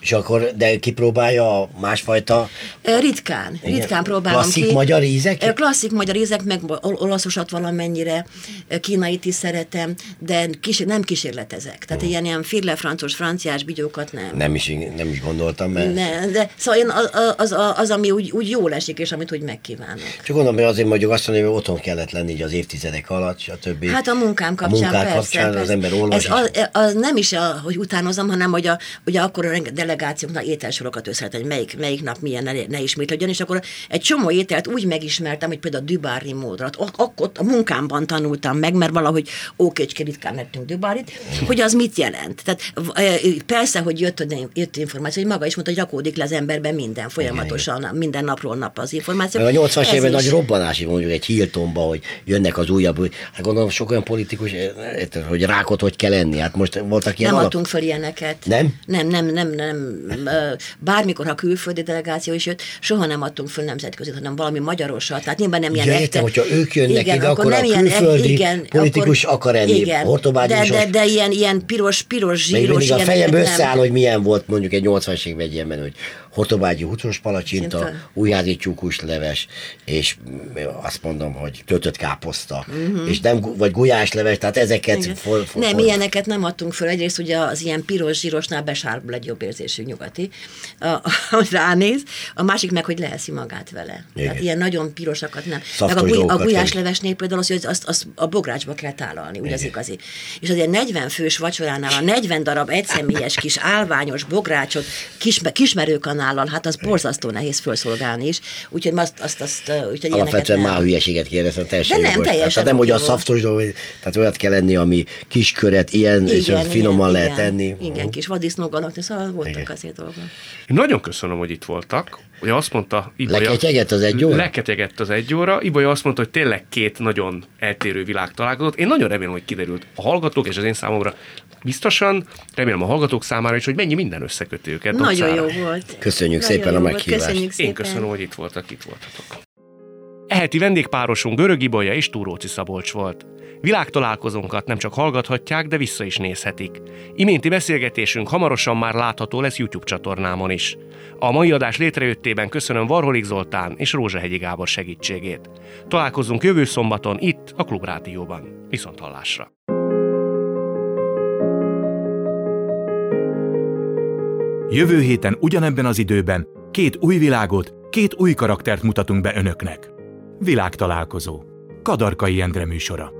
És akkor, de kipróbálja a másfajta... Ritkán, igen. ritkán próbálom Klasszik ki. magyar ízek? Klasszik magyar ízek, meg olaszosat valamennyire, kínait is szeretem, de kísér, nem kísérletezek. Tehát hmm. ilyen, ilyen firle, francos, franciás bigyókat nem. Nem is, nem is gondoltam, mert... Ne, de szóval én az, az, az, az, ami úgy, úgy jól esik, és amit úgy megkívánok. Csak gondolom, hogy azért mondjuk azt mondani, hogy otthon kellett lenni így az évtizedek alatt, stb. Hát a munkám kapcsán, a munkám persze, kapcsán persze. az ember olvas. Ez az, az, nem is, a, hogy utánozom, hanem hogy a, ugye akkor delegációknak ételsorokat összehet, hogy melyik, melyik nap milyen ne, ne ismétlődjön, és akkor egy csomó ételt úgy megismertem, hogy például a dübári módrat. Akkor a munkámban tanultam meg, mert valahogy ókécske ritkán mettünk dübárit, hogy az mit jelent. Tehát persze, hogy jött, jött információ, hogy maga is mondta, hogy rakódik le az emberben minden folyamatosan, minden napról nap az információ. Meg a 80-as évben nagy robbanási mondjuk egy Hiltonba, hogy jönnek az újabb, hát gondolom sok olyan politikus, hogy rákot hogy kell enni. Hát most voltak ilyen Nem alap... adtunk fel ilyeneket. Nem? Nem, nem, nem, nem bármikor, ha külföldi delegáció is jött, soha nem adtunk föl nemzetközi, hanem valami magyarosat. Tehát nyilván nem ilyen ja, értem, hogyha ők jönnek igen, ide, akkor, akkor nem a külföldi igen, politikus akkor, akar enni. Igen, de, de, de, ilyen, ilyen piros, piros, zsíros. Még a fejem összeáll, hogy milyen volt mondjuk egy 80-as évben egy ilyen menő, hogy Hortobágyi húcsos palacsinta, újházi csúkus leves, és azt mondom, hogy töltött káposzta, uh-huh. és nem, vagy gulyás leves, tehát ezeket... For, for, nem, for... ilyeneket nem adtunk föl. Egyrészt ugye az ilyen piros zsírosnál besárul egy jobb érzésű nyugati, <laughs> hogy ránéz, a másik meg, hogy leeszi magát vele. Igen. Tehát ilyen nagyon pirosakat nem. Meg a, guly, a gulyás levesnél például az, hogy azt, azt a bográcsba kell tálalni, ugye az igazi. És az ilyen 40 fős vacsoránál a 40 darab egyszemélyes kis <laughs> állványos bográcsot kisme, kismerőkanállal, hát az borzasztó nehéz felszolgálni is. Úgyhogy azt, azt, azt úgyhogy Alapvetően már hülyeséget kérdezem, teljesen De nem, teljesen. Tehát nem, hogy a szaftos dolog, tehát olyat kell lenni, ami kisköret, ilyen, igen, és finoman igen, lehet igen, enni. Igen, kis vadisznóganak, szóval voltak igen. azért dolgok. Én nagyon köszönöm, hogy itt voltak. Ugye azt mondta Ibolya... Leketyegett az egy óra? Leketyegett az egy óra. Ibolya azt mondta, hogy tényleg két nagyon eltérő világ találkozott. Én nagyon remélem, hogy kiderült a hallgatók és az én számomra biztosan, remélem a hallgatók számára is, hogy mennyi minden összeköti őket. Nagyon jó volt. Köszönjük nagyon szépen a meghívást. Köszönjük szépen. Én köszönöm, hogy itt voltak, itt voltatok. Eheti vendégpárosunk Görög Ibolya és Túróci Szabolcs volt. Világtalálkozónkat nem csak hallgathatják, de vissza is nézhetik. Iménti beszélgetésünk hamarosan már látható lesz YouTube csatornámon is. A mai adás létrejöttében köszönöm Varholik Zoltán és Rózsahegyi Gábor segítségét. Találkozunk jövő szombaton itt a Klubrádióban. Viszont hallásra! Jövő héten ugyanebben az időben két új világot, két új karaktert mutatunk be önöknek. Világtalálkozó. Kadarkai Endre műsora.